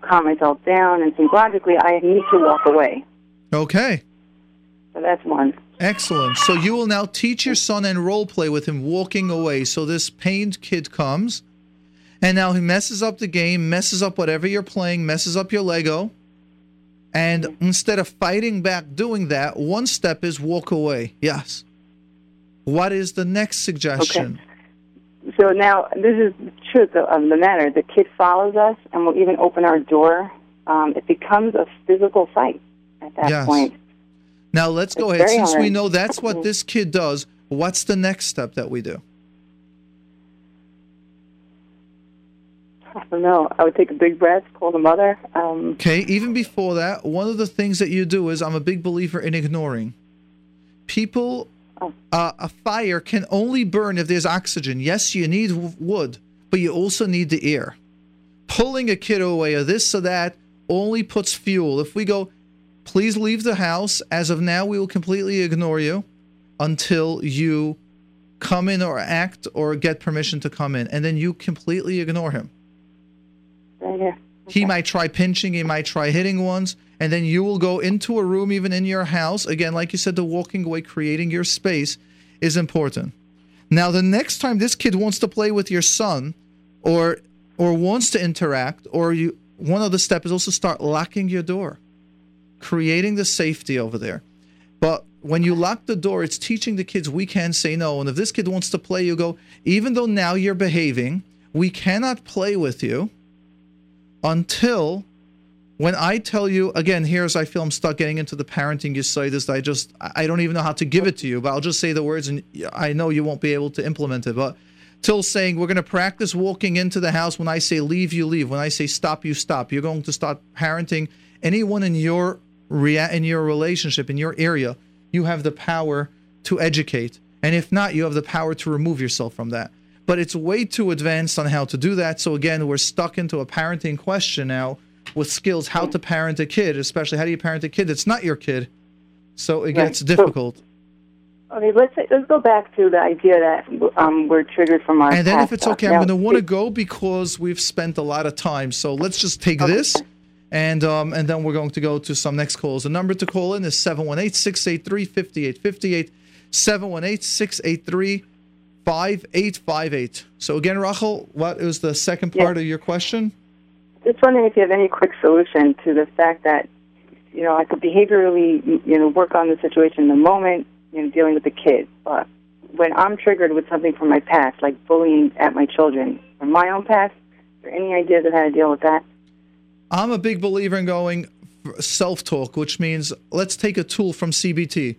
calm myself down and think logically, I need to walk away. Okay. So that's one. Excellent. So you will now teach your son and role play with him walking away. So this pained kid comes, and now he messes up the game, messes up whatever you're playing, messes up your Lego. And instead of fighting back doing that, one step is walk away. Yes. What is the next suggestion? Okay. So now this is the truth of the matter. The kid follows us and will even open our door. Um, it becomes a physical fight at that Yes. point. Now let's go ahead. Since we know that's what this kid does, what's the next step that we do? I don't know. I would take a big breath, call the mother. Um, Okay, even before that, one of the things that you do is I'm a big believer in ignoring. People, Oh. uh, a fire can only burn if there's oxygen. Yes, you need wood, but you also need the air. Pulling a kid away or this or that only puts fuel. If we go, please leave the house, as of now, we will completely ignore you until you come in or act or get permission to come in, and then you completely ignore him. He might try pinching, he might try hitting once, and then you will go into a room, even in your house. Again, like you said, the walking away, creating your space is important. Now, the next time this kid wants to play with your son, or or wants to interact, or you one of the steps is also start locking your door, creating the safety over there. But when you lock the door, it's teaching the kids we can say no. And if this kid wants to play, you go, even though now you're behaving, we cannot play with you until when I tell you again, here's I feel I'm stuck getting into the parenting you say this. I just I don't even know how to give it to you, but I'll just say the words and I know you won't be able to implement it. But till saying we're going to practice walking into the house when I say leave, you leave. When I say stop, you stop. You're going to start parenting anyone in your rea- in your relationship in your area. You have the power to educate, and if not, you have the power to remove yourself from that. But it's way too advanced on how to do that. So again, we're stuck into a parenting question now with skills how to parent a kid, especially how do you parent a kid that's not your kid. So it Right. gets difficult. Okay, let's say, let's go back to the idea that um, we're triggered from our. And then, if it's okay, I'm going to want to go because we've spent a lot of time. So let's just take this, and um, and then we're going to go to some next calls. The number to call in is 718-683-5858, 718-683-5858. So again, Rachel, what is the second part of your question? Just wondering if you have any quick solution to the fact that, you know, I could behaviorally, you know, work on the situation in the moment, you know, dealing with the kids. But when I'm triggered with something from my past, like bullying at my children from my own past, is there any ideas of how to deal with that? I'm a big believer in going self talk, which means let's take a tool from CBT.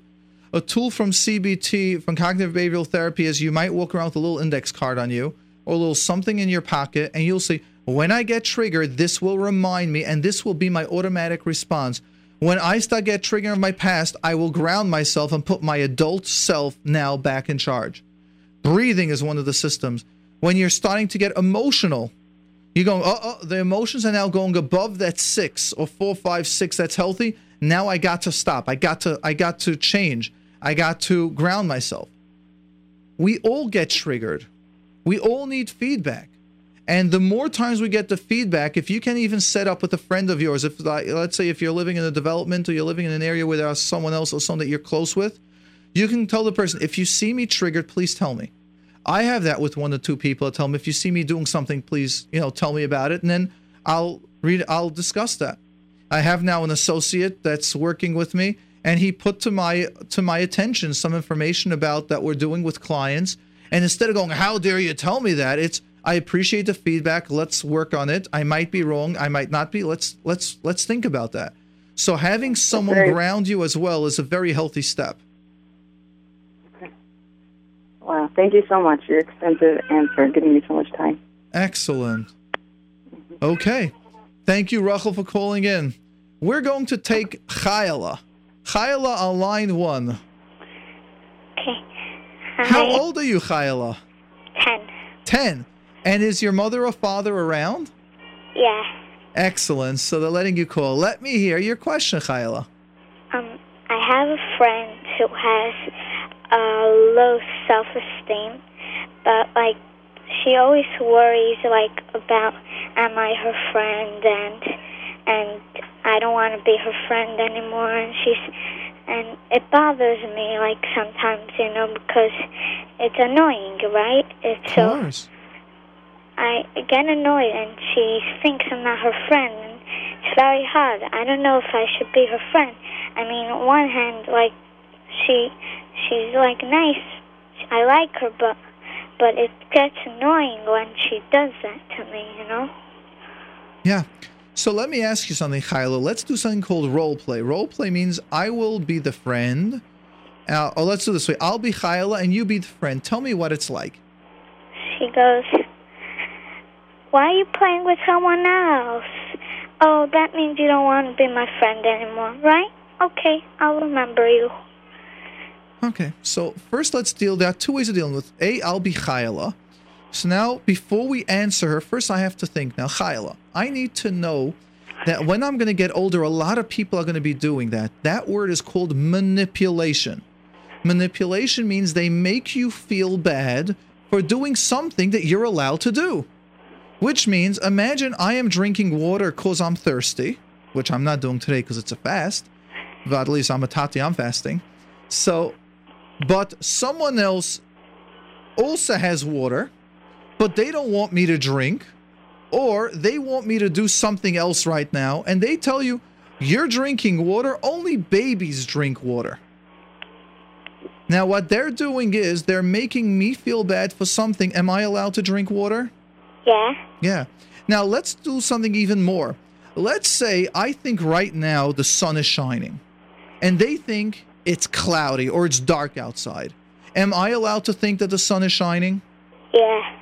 A tool from CBT, from cognitive behavioral therapy, is you might walk around with a little index card on you or a little something in your pocket, and you'll see when I get triggered, this will remind me, and this will be my automatic response. When I start get triggered of my past, I will ground myself and put my adult self now back in charge. Breathing is one of the systems. When you're starting to get emotional, you're going, oh, oh, the emotions are now going above that six or four, five, six that's healthy. Now I got to stop. I got to, I got to change. I got to ground myself. We all get triggered. We all need feedback. And the more times we get the feedback, if you can even set up with a friend of yours, if let's say if you're living in a development or you're living in an area where there's someone else or someone that you're close with, you can tell the person, if you see me triggered, please tell me. I have that with one or two people. I tell them if you see me doing something, please, you know, tell me about it, and then I'll read. I'll discuss that. I have now an associate that's working with me, and he put to my to my attention some information about that we're doing with clients. And instead of going, "How dare you tell me that?" It's I appreciate the feedback. Let's work on it. I might be wrong. I might not be. Let's let's let's think about that. So having someone Very- ground you as well is a very healthy step. Wow, thank you so much your extensive answer, giving me so much time. Excellent. Okay. Thank you, Rachel, for calling in. We're going to take Chayla. Chayla on line one. Okay. Hi. How old are you, Chayla? Ten. Ten. And is your mother or father around? Yeah. Excellent. So they're letting you call. Let me hear your question, Chayla. Um, I have a friend who has a low self-esteem, but like she always worries like about am I her friend and and I don't want to be her friend anymore and she's and it bothers me like sometimes you know because it's annoying right it's Of so. I get annoyed and she thinks I'm not her friend. And it's very hard. I don't know if I should be her friend. I mean, on one hand, like she she's like nice. I like her, but but it gets annoying when she does that to me. You know? Yeah. So let me ask you something, Chayla. Let's do something called role play. Role play means I will be the friend. Uh, or let's do this way. I'll be Chayla and you be the friend. Tell me what it's like. She goes, "Why are you playing with someone else? Oh, that means you don't want to be my friend anymore, right? Okay, I'll remember you." Okay, so first let's deal. There are two ways of dealing with. A, I'll be Chayla. So now, before we answer her, first I have to think. Now, Chayla, I need to know that when I'm going to get older, a lot of people are going to be doing that. That word is called manipulation. Manipulation means they make you feel bad for doing something that you're allowed to do. Which means, imagine I am drinking water because I'm thirsty, which I'm not doing today because it's a fast. But at least I'm a tati, I'm fasting. So, but someone else also has water, but they don't want me to drink, or they want me to do something else right now, and they tell you, you're drinking water, only babies drink water. Now, what they're doing is they're making me feel bad for something. Am I allowed to drink water? Yeah. Yeah. Now, let's do something even more. Let's say I think right now the sun is shining, and they think it's cloudy or it's dark outside. Am I allowed to think that the sun is shining? Yeah.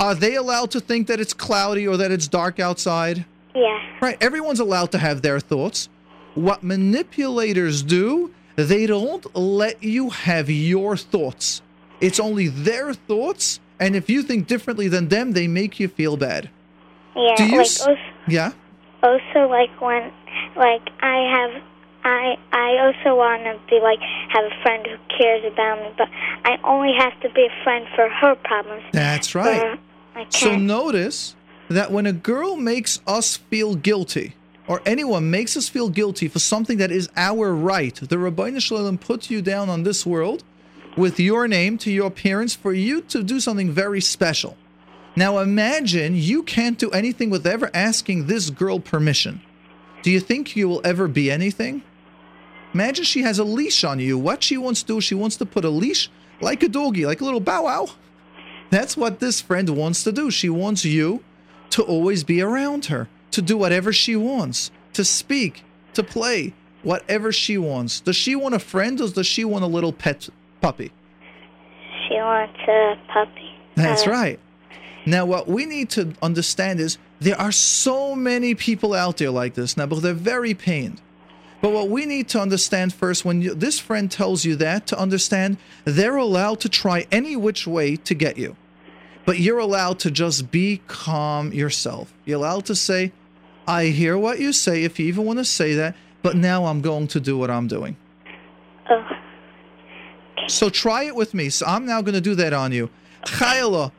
Are they allowed to think that it's cloudy or that it's dark outside? Yeah. Right. Everyone's allowed to have their thoughts. What manipulators do, they don't let you have your thoughts. It's only their thoughts, and if you think differently than them, they make you feel bad. Yeah. Do you like s- also, Yeah. also like when like I have I I also want to be like have a friend who cares about me, but I only have to be a friend for her problems. That's right. So notice that when a girl makes us feel guilty, or anyone makes us feel guilty for something that is our right, the Ribbono Shel Olam puts you down on this world with your name to your parents for you to do something very special. Now imagine you can't do anything with ever asking this girl permission. Do you think you will ever be anything? Imagine she has a leash on you. What she wants to do, she wants to put a leash like a doggy, like a little bow wow. That's what this friend wants to do. She wants you to always be around her, to do whatever she wants, to speak, to play, whatever she wants. Does she want a friend or does she want a little pet puppy? She wants a puppy. That's Uh, right. Now, what we need to understand is there are so many people out there like this now, but they're very pained. But what we need to understand first, when you, this friend tells you that, to understand they're allowed to try any which way to get you. But you're allowed to just be calm yourself. You're allowed to say, I hear what you say, if you even want to say that, but now I'm going to do what I'm doing. Oh. So try it with me. So I'm now going to do that on you. Chayla,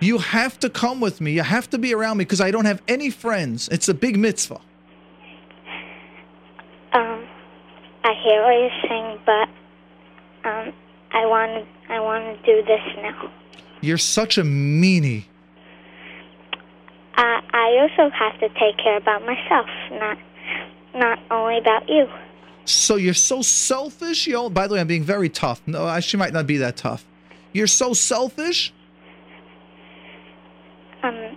you have to come with me. You have to be around me because I don't have any friends. It's a big mitzvah. Um, I hear what you're saying, but um, I want to I want to do this now. You're such a meanie. I I also have to take care about myself, not not only about you. So you're so selfish. You by the way, I'm being very tough. No, I, she might not be that tough. You're so selfish. Um,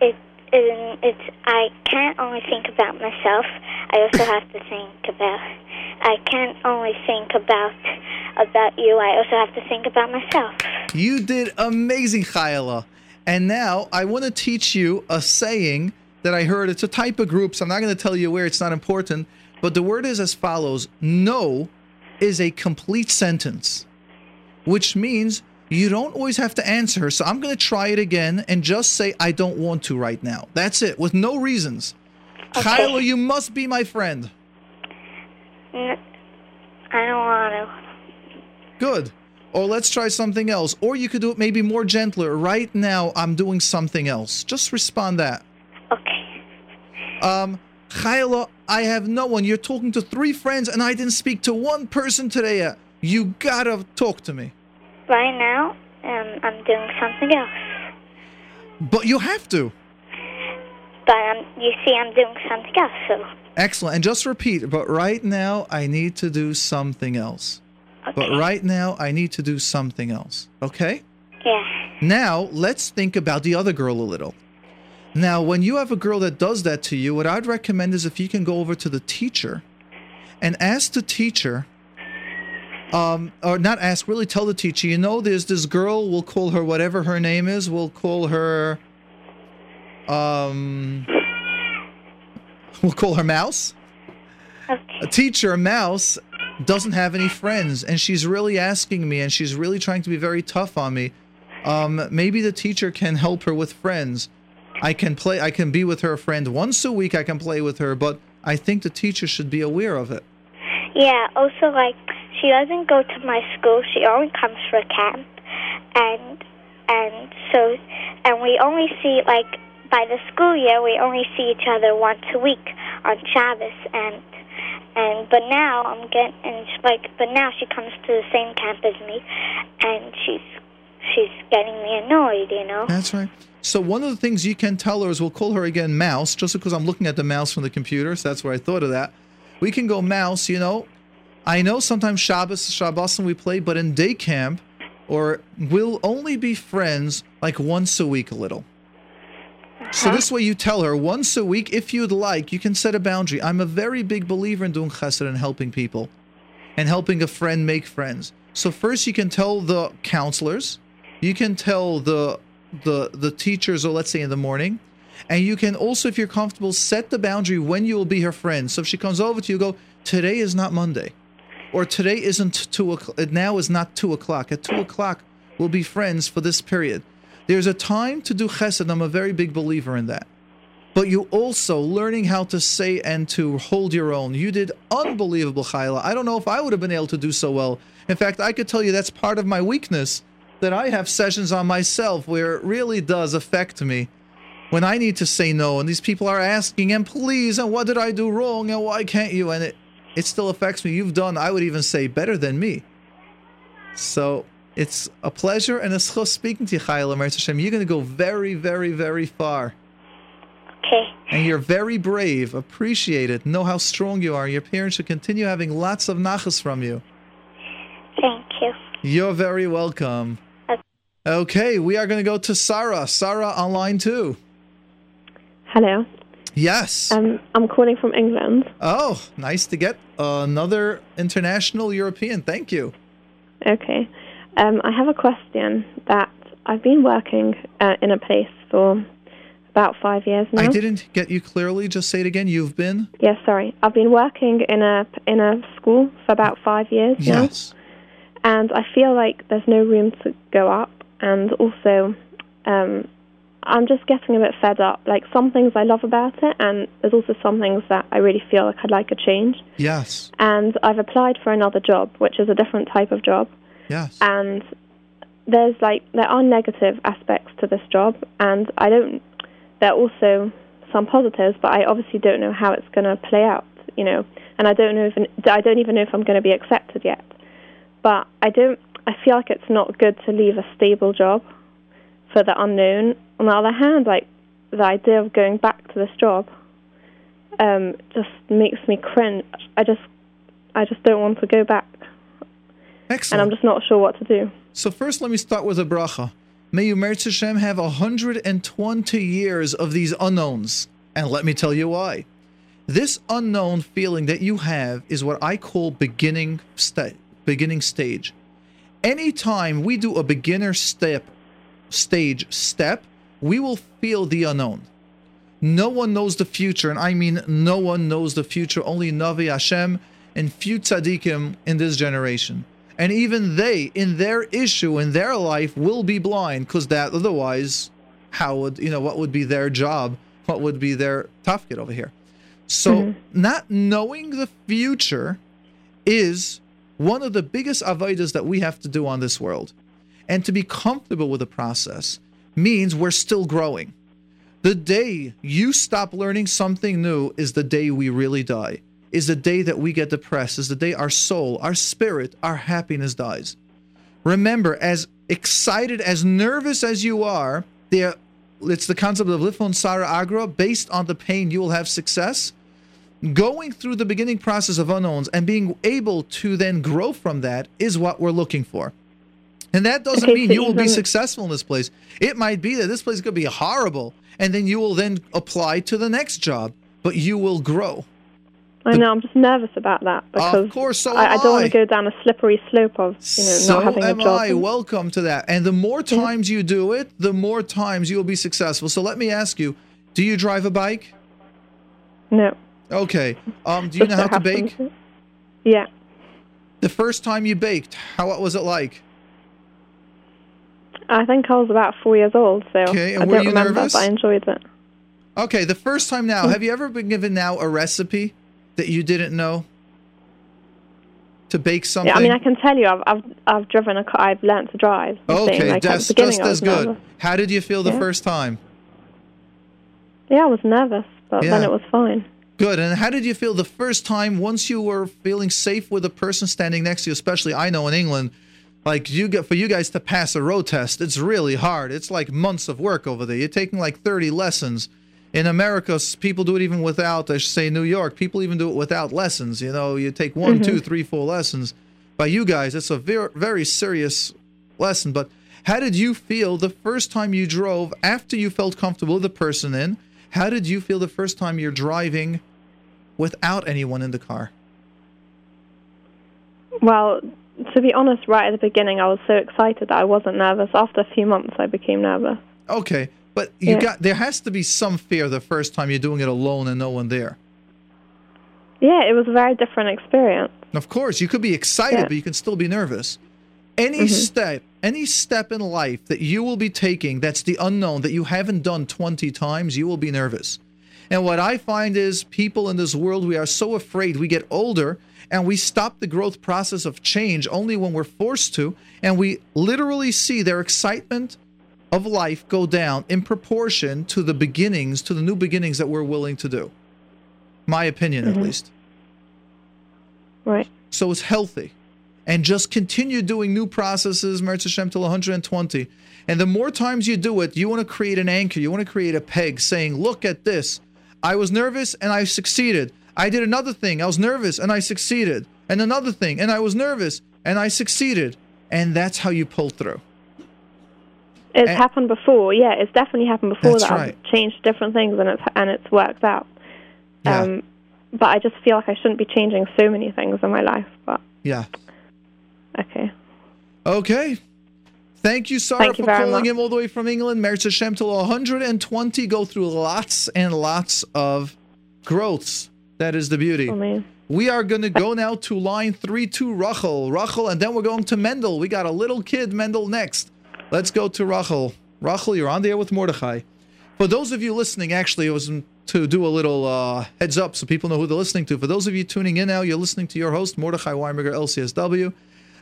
it, it it's I can't only think about myself. I also have to think about. I can't only think about about you. I also have to think about myself. You did amazing, Chayla. And now I want to teach you a saying that I heard. It's a type of group, so I'm not going to tell you where. It's not important. But the word is as follows: No is a complete sentence, which means you don't always have to answer. So I'm going to try it again and just say I don't want to right now. That's it, with no reasons. Chayla, you must be my friend. N- I don't want to. Good. Or let's try something else. Or you could do it maybe more gentler. Right now, I'm doing something else. Just respond that. Okay. Um, Chayla, I have no one. You're talking to three friends, and I didn't speak to one person today yet. You gotta talk to me. Right now, um, I'm doing something else. But you have to. But um, you see, I'm doing something else. So Excellent. And just repeat. But right now, I need to do something else. But right now, I need to do something else. Okay? yeah. Now, let's think about the other girl a little. Now, when you have a girl that does that to you, what I'd recommend is if you can go over to the teacher and ask the teacher, um, or not ask, really tell the teacher, you know, there's this girl, we'll call her whatever her name is, we'll call her, um, we'll call her Mouse. A teacher, Mouse, doesn't have any friends, and she's really asking me, and she's really trying to be very tough on me. Um, maybe the teacher can help her with friends. I can play. I can be with her friend once a week. I can play with her, but I think the teacher should be aware of it. Yeah. Also, like she doesn't go to my school. She only comes for camp, and and so and we only see like by the school year we only see each other once a week on Shabbos and and but now I'm getting and like but now she comes to the same camp as me, and she's she's getting me annoyed, you know. That's right. So one of the things you can tell her is we'll call her again Mouse, just because I'm looking at the mouse from the computer, so that's where I thought of that. We can go Mouse, you know. I know sometimes Shabbos, Shabbos and we play, but in day camp, or we'll only be friends like once a week a little. So this way you tell her once a week, if you'd like, you can set a boundary. I'm a very big believer in doing chesed and helping people and helping a friend make friends. So first you can tell the counselors, you can tell the the the teachers or let's say in the morning, and you can also if you're comfortable set the boundary when you will be her friend. So if she comes over to you go, today is not Monday. Or today isn't two o'clock now is not two o'clock. At two o'clock we'll be friends for this period. There's a time to do chesed. I'm a very big believer in that. But you also learning how to say and to hold your own. You did unbelievable, Chayla. I don't know if I would have been able to do so well. In fact, I could tell you that's part of my weakness that I have sessions on myself where it really does affect me when I need to say no and these people are asking and please and what did I do wrong and why can't you and it it still affects me. You've done I would even say better than me. So it's a pleasure and a schos speaking to you, Chayla Hashem. You're going to go very, very, very far. Okay. And you're very brave. Appreciate it. Know how strong you are. Your parents should continue having lots of nachas from you. Thank you. You're very welcome. Okay, we are going to go to Sarah. Sarah on line two. Hello. Yes. Um, I'm calling from England. Oh, nice to get another international European. Thank you. Okay. Um, I have a question that I've been working uh, in a place for about five years now. I didn't get you clearly. Just say it again. You've been? Yeah, sorry. I've been working in a in a school for about five years now. Yes. and I feel like there's no room to go up, and also um, I'm just getting a bit fed up. Like some things I love about it, and there's also some things that I really feel like I'd like a change. Yes. And I've applied for another job, which is a different type of job, Yes. and there's like there are negative aspects to this job, and I don't. There are also some positives, but I obviously don't know how it's going to play out. You know, and I don't know even I don't even know if I'm going to be accepted yet. But I don't. I feel like it's not good to leave a stable job for the unknown. On the other hand, like the idea of going back to this job um, just makes me cringe. I just, I just don't want to go back, Excellent. and I'm just not sure what to do. So first, let me start with a bracha. May you, Mirtzeh Hashem, have 120 years of these unknowns. And let me tell you why. This unknown feeling that you have is what I call beginning sta- beginning stage. Anytime we do a beginner step stage step, we will feel the unknown. No one knows the future, and I mean no one knows the future, only Navi Hashem and few tzaddikim in this generation. And even they, in their issue, in their life, will be blind, because that otherwise, how would, you know, what would be their job? What would be their tafkid over here? So, mm-hmm. not knowing the future is one of the biggest avodas that we have to do on this world. And to be comfortable with the process means we're still growing. The day you stop learning something new is the day we really die, is the day that we get depressed, is the day our soul, our spirit, our happiness dies. Remember, as excited, as nervous as you are, there it's the concept of Lefum Tzaara Agra, based on the pain you will have success. Going through the beginning process of unknowns and being able to then grow from that is what we're looking for. And that doesn't mean you will be successful in this place. It might be that this place could be horrible, and then you will then apply to the next job, but you will grow. I know I'm just nervous about that because of course, so I, I don't want to go down a slippery slope of you know so not having a am job. I. Welcome to that. And the more times you do it, the more times you will be successful. So let me ask you: Do you drive a bike? No. Okay. Um, do you know how so to bake? Yeah. The first time you baked, how what was it like? I think I was about four years old, so Okay, I don't remember, nervous? but I enjoyed it. Okay, the first time now, have you ever been given now a recipe that you didn't know? to bake something? Yeah, I mean, I can tell you, I've I've, I've driven a car. I've learned to drive. Okay, like, at that's the beginning, just I as good. nervous. How did you feel the Yeah. first time? Yeah, I was nervous, but then it was fine. Good. And how did you feel the first time once you were feeling safe with a person standing next to you? Especially, I know in England, like you get for you guys to pass a road test, it's really hard. It's like months of work over there. You're taking like 30 lessons. In America, people do it even without. I should say New York, people even do it without lessons. You know, you take one, Mhm. two, three, four lessons. By you guys, it's a very, very serious lesson. But how did you feel the first time you drove after you felt comfortable with the person in? How did you feel the first time you're driving without anyone in the car? Well, to be honest, right at the beginning, I was so excited that I wasn't nervous. After a few months, I became nervous. Okay, but you Yeah. got there has to be some fear the first time you're doing it alone and no one there. Yeah, it was a very different experience. Of course, you could be excited, Yeah. but you can still be nervous. Any Mhm. step, any step in life that you will be taking that's the unknown that you haven't done 20 times, you will be nervous. And what I find is people in this world, we are so afraid. We get older and we stop the growth process of change only when we're forced to. And we literally see their excitement of life go down in proportion to the beginnings, to the new beginnings that we're willing to do. My opinion, at Mhm. least. Right. So it's healthy. And just continue doing new processes, Meretz Hashem, till 120. And the more times you do it, you want to create an anchor. You want to create a peg saying, look at this. I was nervous and I succeeded. I did another thing. I was nervous and I succeeded. And another thing. And I was nervous and I succeeded. And that's how you pull through. It's And- happened before. Yeah, it's definitely happened before that right. I've changed different things and it's and it's worked out. Yeah. Um, but I just feel like I shouldn't be changing so many things in my life. But Yeah. okay. Okay. Thank you, Sarah, Thank you for calling much. him all the way from England. Meretz Hashem till 120. Go through lots and lots of growths. That is the beauty. Amen. We are going to go now to line three to Rachel. Rachel, and then we're going to Mendel. We got a little kid, Mendel, next. Let's go to Rachel. Rachel, you're on the air with Mordechai. For those of you listening, actually, it was to do a little uh, heads up so people know who they're listening to. For those of you tuning in now, you're listening to your host, Mordechai Weinberger, LCSW.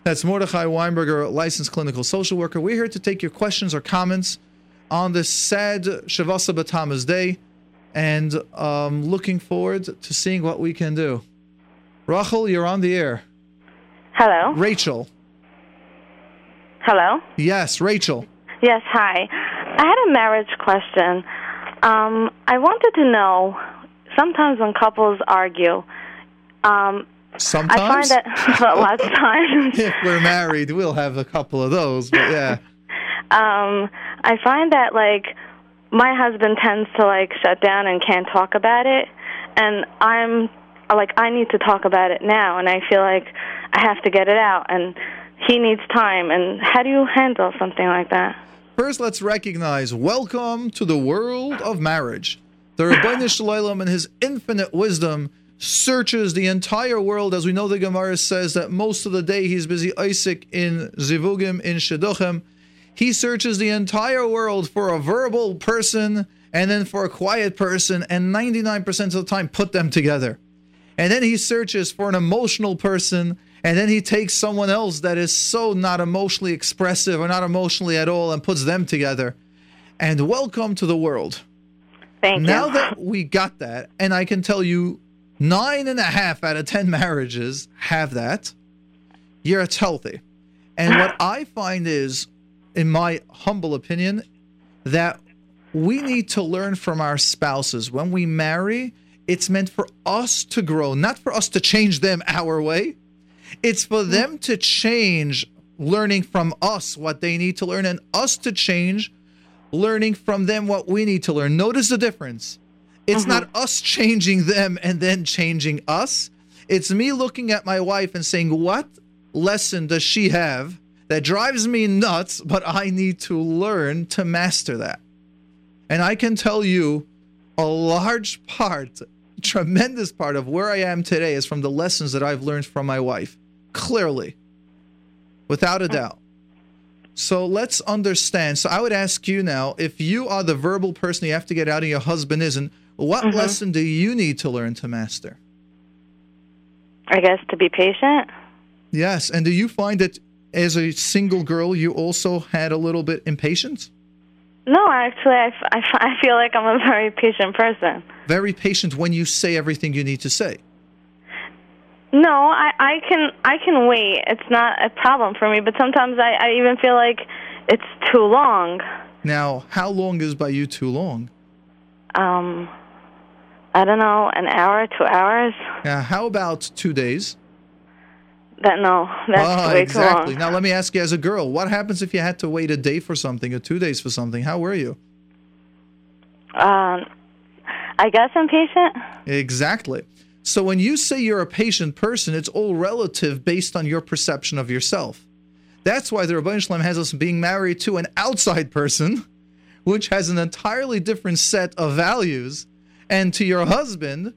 That's Mordechai Weinberger, licensed clinical social worker. We're here to take your questions or comments on this sad Shiva Asar B'Tammuz day and um, looking forward to seeing what we can do. Rachel, you're on the air. Hello. Rachel. Hello. Yes, Rachel. Yes. Hi. I had a marriage question. Um, I wanted to know. Sometimes when couples argue, um, Sometimes. I find that well, lots of times. if we're married, we'll have a couple of those, but yeah. um, I find that like my husband tends to like shut down and can't talk about it, and I'm like I need to talk about it now, and I feel like I have to get it out, and he needs time. And how do you handle something like that? First, let's recognize welcome to the world of marriage. The Ribbono Shel Olam, in his infinite wisdom, searches the entire world. As we know, the Gemara says that most of the day he's busy Isaac in Zivugim, in Shidduchim. He searches the entire world for a verbal person and then for a quiet person, and 99% of the time put them together. And then he searches for an emotional person, and then he takes someone else that is so not emotionally expressive or not emotionally at all and puts them together. And welcome to the world. Thank now you. that we got that, and I can tell you nine and a half out of 10 marriages have that, yeah, it's healthy. And what I find is, in my humble opinion, that we need to learn from our spouses. When we marry, it's meant for us to grow, not for us to change them our way. It's for mm-hmm. them to change, learning from us what they need to learn, and us to change, learning from them what we need to learn. Notice the difference. It's mm-hmm. not us changing them and then changing us. It's me looking at my wife and saying, What lesson does she have that drives me nuts, but I need to learn to master that? And I can tell you a large part, tremendous part of where I am today is from the lessons that I've learned from my wife. Clearly, without a doubt. So let's understand. So I would ask you now if you are the verbal person you have to get out and your husband isn't, what Mhm. lesson do you need to learn to master? I guess to be patient. Yes. And do you find that as a single girl, you also had a little bit impatience? No, actually, I, f- I, f- I feel like I'm a very patient person. Very patient when you say everything you need to say. No, I, I can I can wait. It's not a problem for me. But sometimes I, I even feel like it's too long. Now, how long is by you too long? Um, I don't know, an hour, two hours. Now, how about two days? That no, that's Ah, way exactly. too Now, let me ask you as a girl, what happens if you had to wait a day for something or two days for something? How were you? Um, I guess I'm patient. Exactly. So when you say you're a patient person, it's all relative based on your perception of yourself. That's why the Ribbono Shel Olam has us being married to an outside person, which has an entirely different set of values. And to your husband,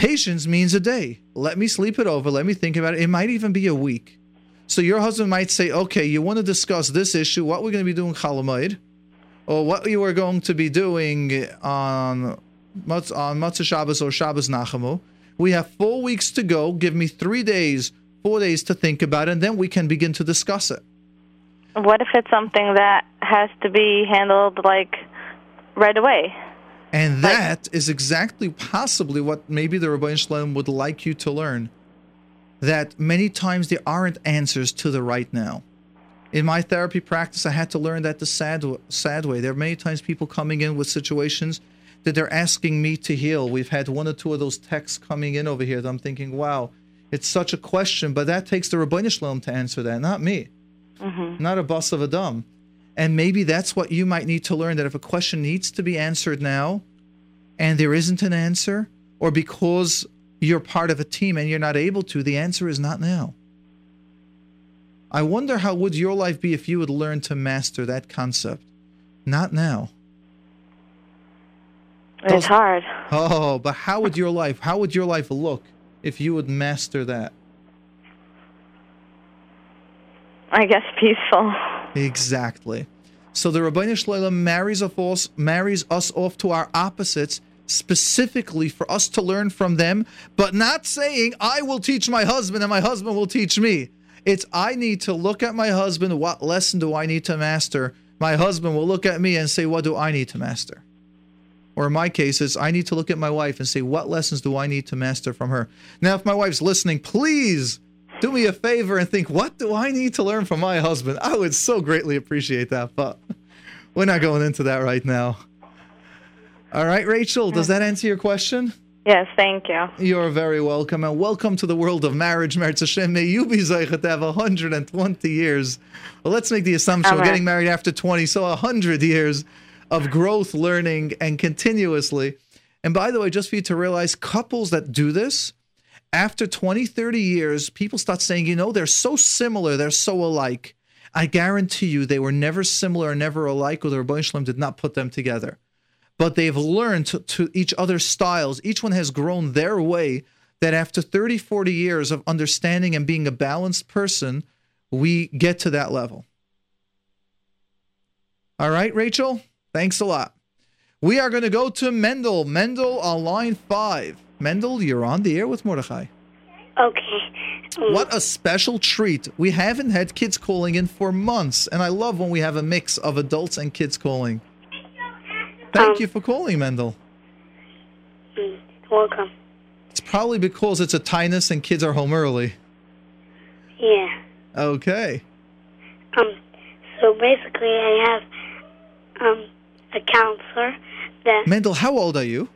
patience means a day. Let me sleep it over. Let me think about it. It might even be a week. So your husband might say, okay, you want to discuss this issue, what we're going to be doing Chol Hamoed, or what you are going to be doing on on Motzei Shabbos or Shabbos Nachamu. We have four weeks to go. Give me three days, four days to think about it, and then we can begin to discuss it. What if it's something that has to be handled like right away? And that is exactly possibly what maybe the Ribbono Shel Olam would like you to learn. That many times there aren't answers to the right now. In my therapy practice, I had to learn that the sad, sad way. There are many times people coming in with situations that they're asking me to heal. We've had one or two of those texts coming in over here that I'm thinking, wow, it's such a question, but that takes the Ribbono Shel Olam to answer that, not me Mm-hmm. not a basar v'dam. And maybe that's what you might need to learn that if a question needs to be answered now and there isn't an answer, or because you're part of a team and you're not able to, the answer is not now. I wonder how would your life be if you would learn to master that concept. Not now. It's hard. Oh, but how would your life, how would your life look if you would master that? I guess peaceful. Exactly. So the Ribbono Shel Olam marries us marries us off to our opposites specifically for us to learn from them, but not saying I will teach my husband and my husband will teach me. It's I need to look at my husband. What lesson do I need to master? My husband will look at me and say, What do I need to master? Or in my case, it's I need to look at my wife and say, What lessons do I need to master from her? Now, if my wife's listening, please do me a favor and think, What do I need to learn from my husband? I would so greatly appreciate that, but we're not going into that right now. All right, Rachel, does that answer your question? Yes, thank you. You're very welcome, and welcome to the world of marriage. Meretz Hashem, may you be zeichet to have 120 years. Well, let's make the assumption we're getting married after 20, so 100 years of growth, learning, and continuously. And by the way, just for you to realize, couples that do this, after 20, 30 years, people start saying, you know, they're so similar, they're so alike. I guarantee you they were never similar, or never alike, or the Ribbono Shel Olam did not put them together but they've learned to, to each other's styles. Each one has grown their way. That after 30, 40 years of understanding and being a balanced person, we get to that level. All right, Rachel? Thanks a lot. We are going to go to Mendel. Mendel on line five. Mendel, you're on the air with Mordechai. Okay. What a special treat. We haven't had kids calling in for months, and I love when we have a mix of adults and kids calling. Thank you for calling, Mendel. Mm, Welcome. It's probably because it's a taanis and kids are home early. Yeah. Okay. Um. So basically, I have um a counselor that Mendel, how old are you?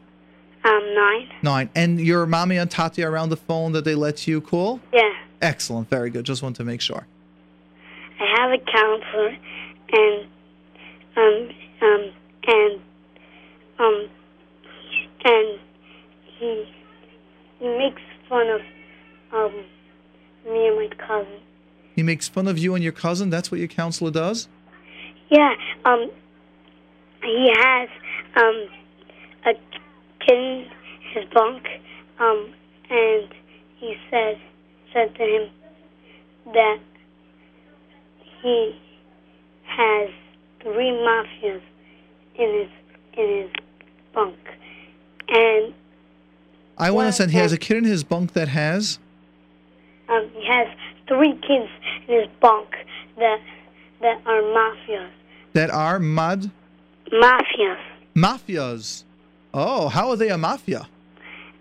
Um nine. Nine. And your mommy and tati are around the phone that they let you call? Yeah. Excellent. Very good. Just want to make sure. I have a counselor, and um um and um and he he makes fun of um me and my cousin. He makes fun of you and your cousin. That's what your counselor does? Yeah, um, he has um in his bunk, um, and he said said to him that he has three mafias in his in his bunk, and I want to send he has a kid in his bunk that has. um, he has three kids in his bunk that that are mafias. That are mud Mafias. mafias. Oh, how are they a mafia?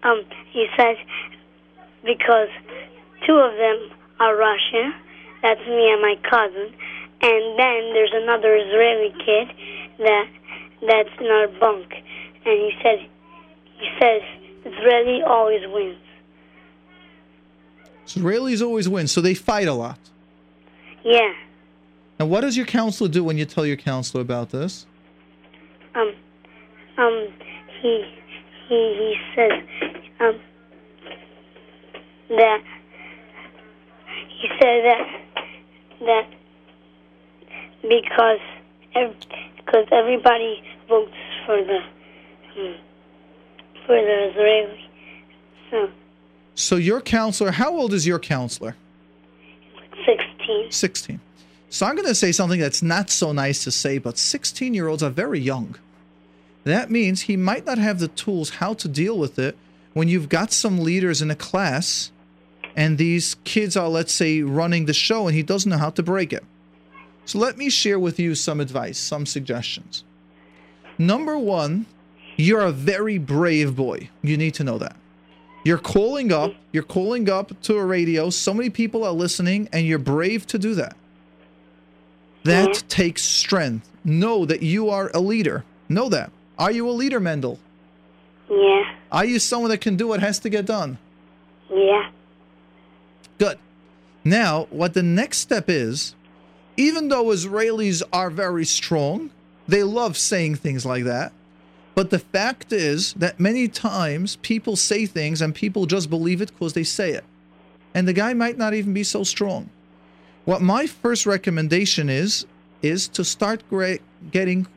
Um, he says because two of them are Russian. That's me and my cousin. And then there's another Israeli kid that that's in our bunk. And he says he says Israeli always wins. Israelis always win, so they fight a lot. Yeah. And what does your counselor do when you tell your counselor about this? Um um he he he says um that he said that that because ev- because everybody votes for the um, for the Israeli. So So your counselor, how old is your counselor? sixteen. 16. So I'm going to say something that's not so nice to say, but 16 year olds are very young. That means he might not have the tools how to deal with it when you've got some leaders in a class and these kids are, let's say, running the show and he doesn't know how to break it. So let me share with you some advice, some suggestions. Number one, you're a very brave boy. You need to know that. You're calling up, you're calling up to a radio. So many people are listening, and you're brave to do that. That takes strength. Know that you are a leader. Know that. Are you a leader, Mendel? Yeah. Are you someone that can do what has to get done? Yeah. Good. Now, what the next step is, even though Israelis are very strong, they love saying things like that. But the fact is that many times people say things and people just believe it because they say it. And the guy might not even be so strong. What my first recommendation is, is to start getting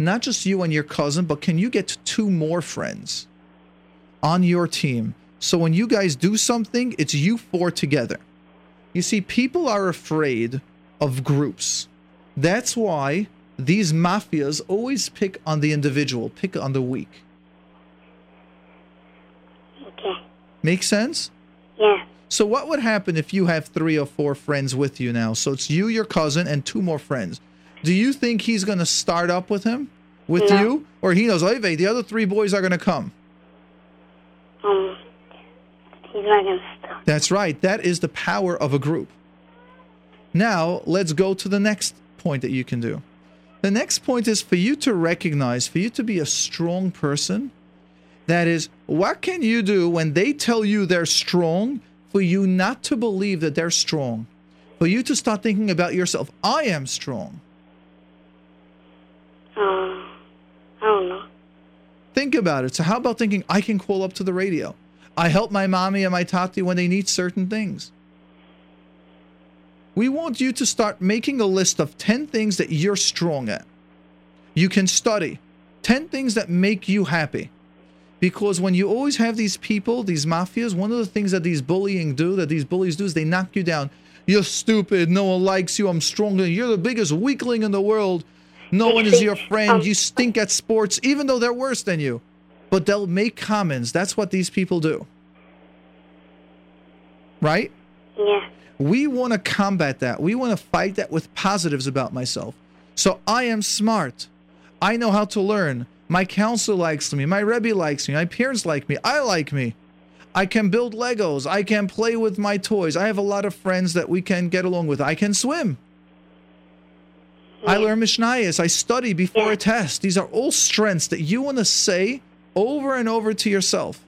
not just you and your cousin, but can you get two more friends on your team? So when you guys do something, it's you four together. You see, people are afraid of groups. That's why these mafias always pick on the individual, pick on the weak. Okay. Make sense? Yeah. So what would happen if you have three or four friends with you now? So it's you, your cousin, and two more friends. Do you think he's going to start up with him, with No. you, or he knows, Oive, the other three boys are going to come? Um, he's not gonna stop. That's right. That is the power of a group. Now, let's go to the next point that you can do. The next point is for you to recognize, for you to be a strong person. That is, what can you do when they tell you they're strong for you not to believe that they're strong? For you to start thinking about yourself, I am strong. Uh, I don't know. Think about it. So, how about thinking, I can call up to the radio? I help my mommy and my tati when they need certain things. We want you to start making a list of 10 things that you're strong at. You can study 10 things that make you happy. Because when you always have these people, these mafias, one of the things that these bullying do, that these bullies do, is they knock you down. You're stupid. No one likes you. I'm stronger. You're the biggest weakling in the world. No one is your friend. Um, you stink at sports, even though they're worse than you. But they'll make comments. That's what these people do. Right? Yeah. We want to combat that. We want to fight that with positives about myself. So I am smart. I know how to learn. My counselor likes me. My Rebbe likes me. My parents like me. I like me. I can build Legos. I can play with my toys. I have a lot of friends that we can get along with. I can swim. I learn Mishnayos. I study before a test. These are all strengths that you want to say over and over to yourself.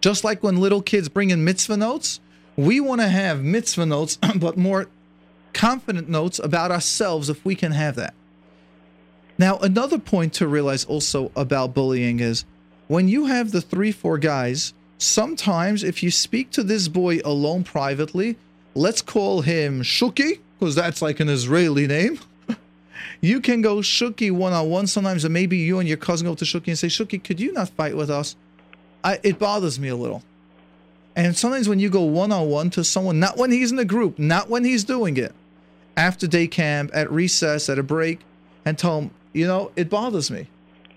Just like when little kids bring in mitzvah notes, we want to have mitzvah notes, but more confident notes about ourselves if we can have that. Now, another point to realize also about bullying is when you have the three, four guys, sometimes if you speak to this boy alone privately, let's call him Shuki, because that's like an Israeli name. You can go Shuki one on one sometimes, and maybe you and your cousin go to Shuki and say, Shuki, could you not fight with us? I, it bothers me a little. And sometimes when you go one on one to someone, not when he's in a group, not when he's doing it, after day camp, at recess, at a break, and tell him, you know, it bothers me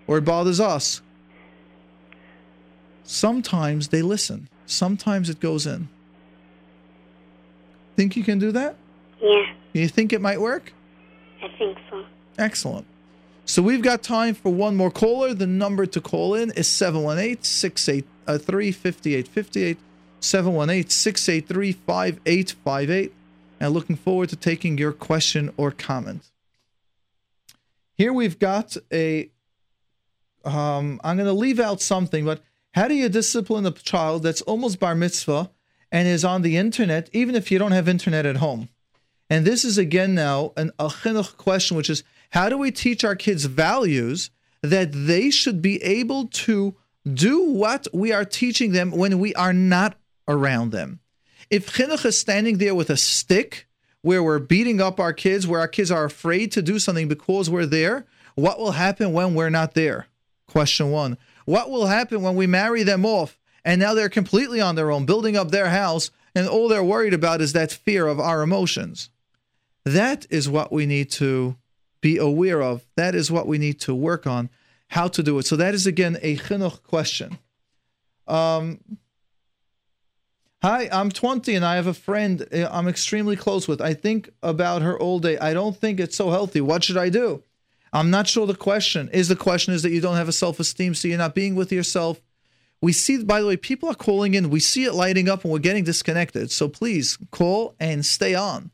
or it bothers us. Sometimes they listen, sometimes it goes in. think you can do that? Yeah, You think it might work? I think so. Excellent. So we've got time for one more caller. The number to call in is 718 683 5858. 718 683 5858. And looking forward to taking your question or comment. Here we've got a. Um, I'm going to leave out something, but how do you discipline a child that's almost bar mitzvah and is on the internet, even if you don't have internet at home? And this is again now an a chinuch question, which is how do we teach our kids values that they should be able to do what we are teaching them when we are not around them? If chinuch is standing there with a stick where we're beating up our kids, where our kids are afraid to do something because we're there, what will happen when we're not there? Question one. What will happen when we marry them off and now they're completely on their own, building up their house, and all they're worried about is that fear of our emotions? That is what we need to be aware of. That is what we need to work on, how to do it. So that is again a chinuch question. Um, hi, I'm 20 and I have a friend uh, I'm extremely close with. I think about her all day. I don't think it's so healthy. What should I do? I'm not sure the question is. The question is that you don't have a self esteem, so you're not being with yourself. We see, by the way, people are calling in. We see it lighting up and we're getting disconnected. So please call and stay on.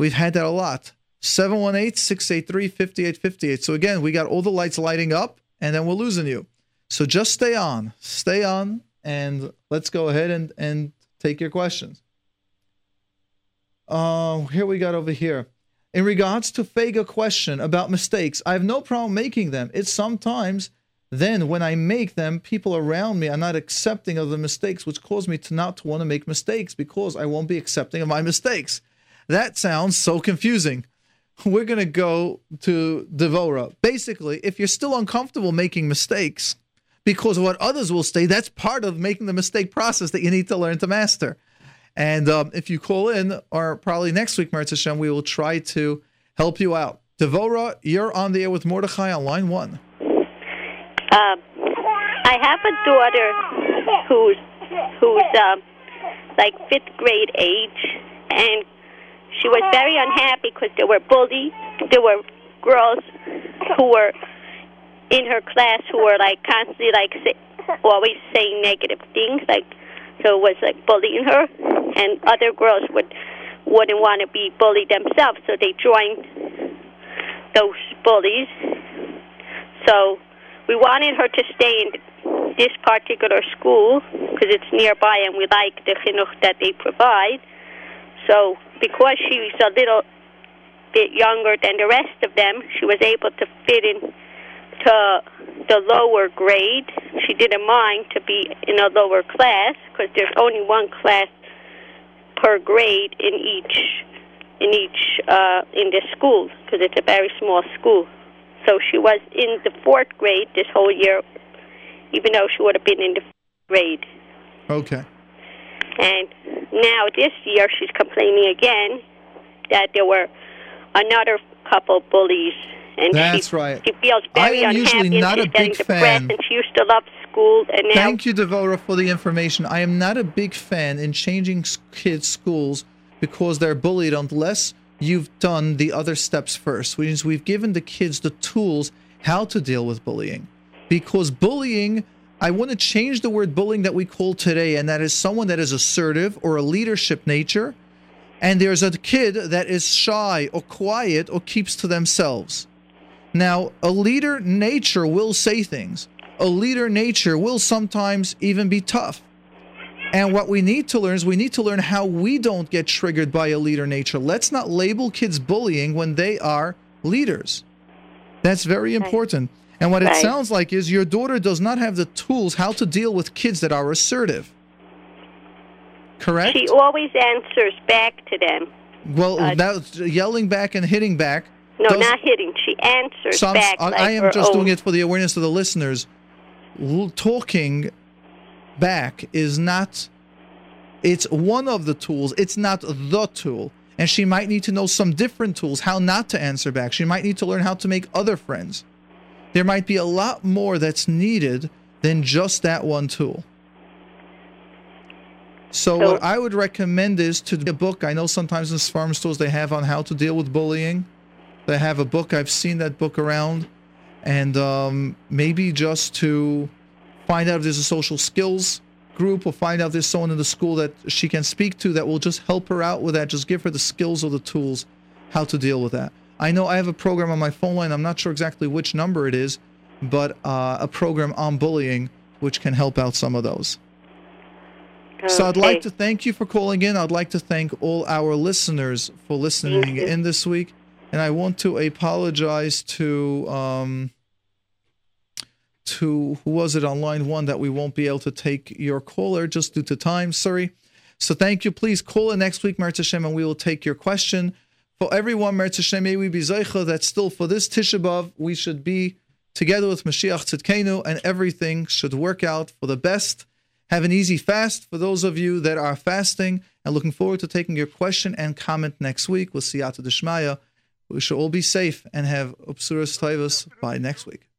We've had that a lot. 718 683 5858. So again, we got all the lights lighting up and then we're losing you. So just stay on. Stay on and let's go ahead and, and take your questions. Uh, here we got over here. In regards to Fega question about mistakes, I have no problem making them. It's sometimes then when I make them, people around me are not accepting of the mistakes, which cause me to not to want to make mistakes because I won't be accepting of my mistakes. That sounds so confusing. We're going to go to Devora. Basically, if you're still uncomfortable making mistakes because of what others will say, that's part of making the mistake process that you need to learn to master. And um, if you call in, or probably next week, Meretz Hashem, we will try to help you out. Devora, you're on the air with Mordechai on line one. Um, I have a daughter who's who's um, like fifth grade age, very unhappy because there were bullies. There were girls who were in her class who were like constantly like say, always saying negative things, like so it was like bullying her, and other girls would wouldn't want to be bullied themselves, so they joined those bullies. So we wanted her to stay in this particular school because it's nearby and we like the chinuch that they provide. So because she's a little bit younger than the rest of them, she was able to fit in to the lower grade. She didn't mind to be in a lower class because there's only one class per grade in each in each uh, in the school because it's a very small school. So she was in the fourth grade this whole year, even though she would have been in the grade. Okay. And now this year she's complaining again that there were another couple bullies, and That's she, right. she feels very I am unhappy usually not a big fan. And she used to love school, and now Thank you, Devora, for the information. I am not a big fan in changing kids' schools because they're bullied unless you've done the other steps first, which means we've given the kids the tools how to deal with bullying. Because bullying, I want to change the word bullying that we call today, and that is someone that is assertive or a leadership nature, and there's a kid that is shy or quiet or keeps to themselves. Now, a leader nature will say things. A leader nature will sometimes even be tough. And what we need to learn is we need to learn how we don't get triggered by a leader nature. Let's not label kids bullying when they are leaders. That's very important. And what it sounds like is your daughter does not have the tools how to deal with kids that are assertive. Correct? she always answers back to them. well, uh, that's yelling back and hitting back. No, not hitting. She answers So back. I, like I am just own. doing it for the awareness of the listeners. L- talking back is not. It's one of the tools. It's not the tool. And she might need to know some different tools, how not to answer back. She might need to learn how to make other friends. There might be a lot more that's needed than just that one tool. So, what I would recommend is to do a book. I know sometimes in frum stores they have on how to deal with bullying. They have a book. I've seen that book around, and um, maybe just to find out if there's a social skills group or find out if there's someone in the school that she can speak to that will just help her out with that. Just give her the skills or the tools how to deal with that. I know I have a program on my phone line. I'm not sure exactly which number it is, but uh, a program on bullying which can help out some of those. So I'd like to thank you for calling in. I'd like to thank all our listeners for listening in this week, and I want to apologize to um, to who was it on line one that we won't be able to take your caller just due to time. Sorry. So thank you. Please call in next week, Meretz Hashem, and we will take your question. For everyone, Meretz Hashem, may we be zeicha that still for this Tisha B'av we should be together with Mashiach Tzidkenu, and everything should work out for the best. Have an easy fast for those of you that are fasting, and looking forward to taking your question and comment next week with Siyata Deshmaya. We should all be safe and have Upsuras Taivas by next week.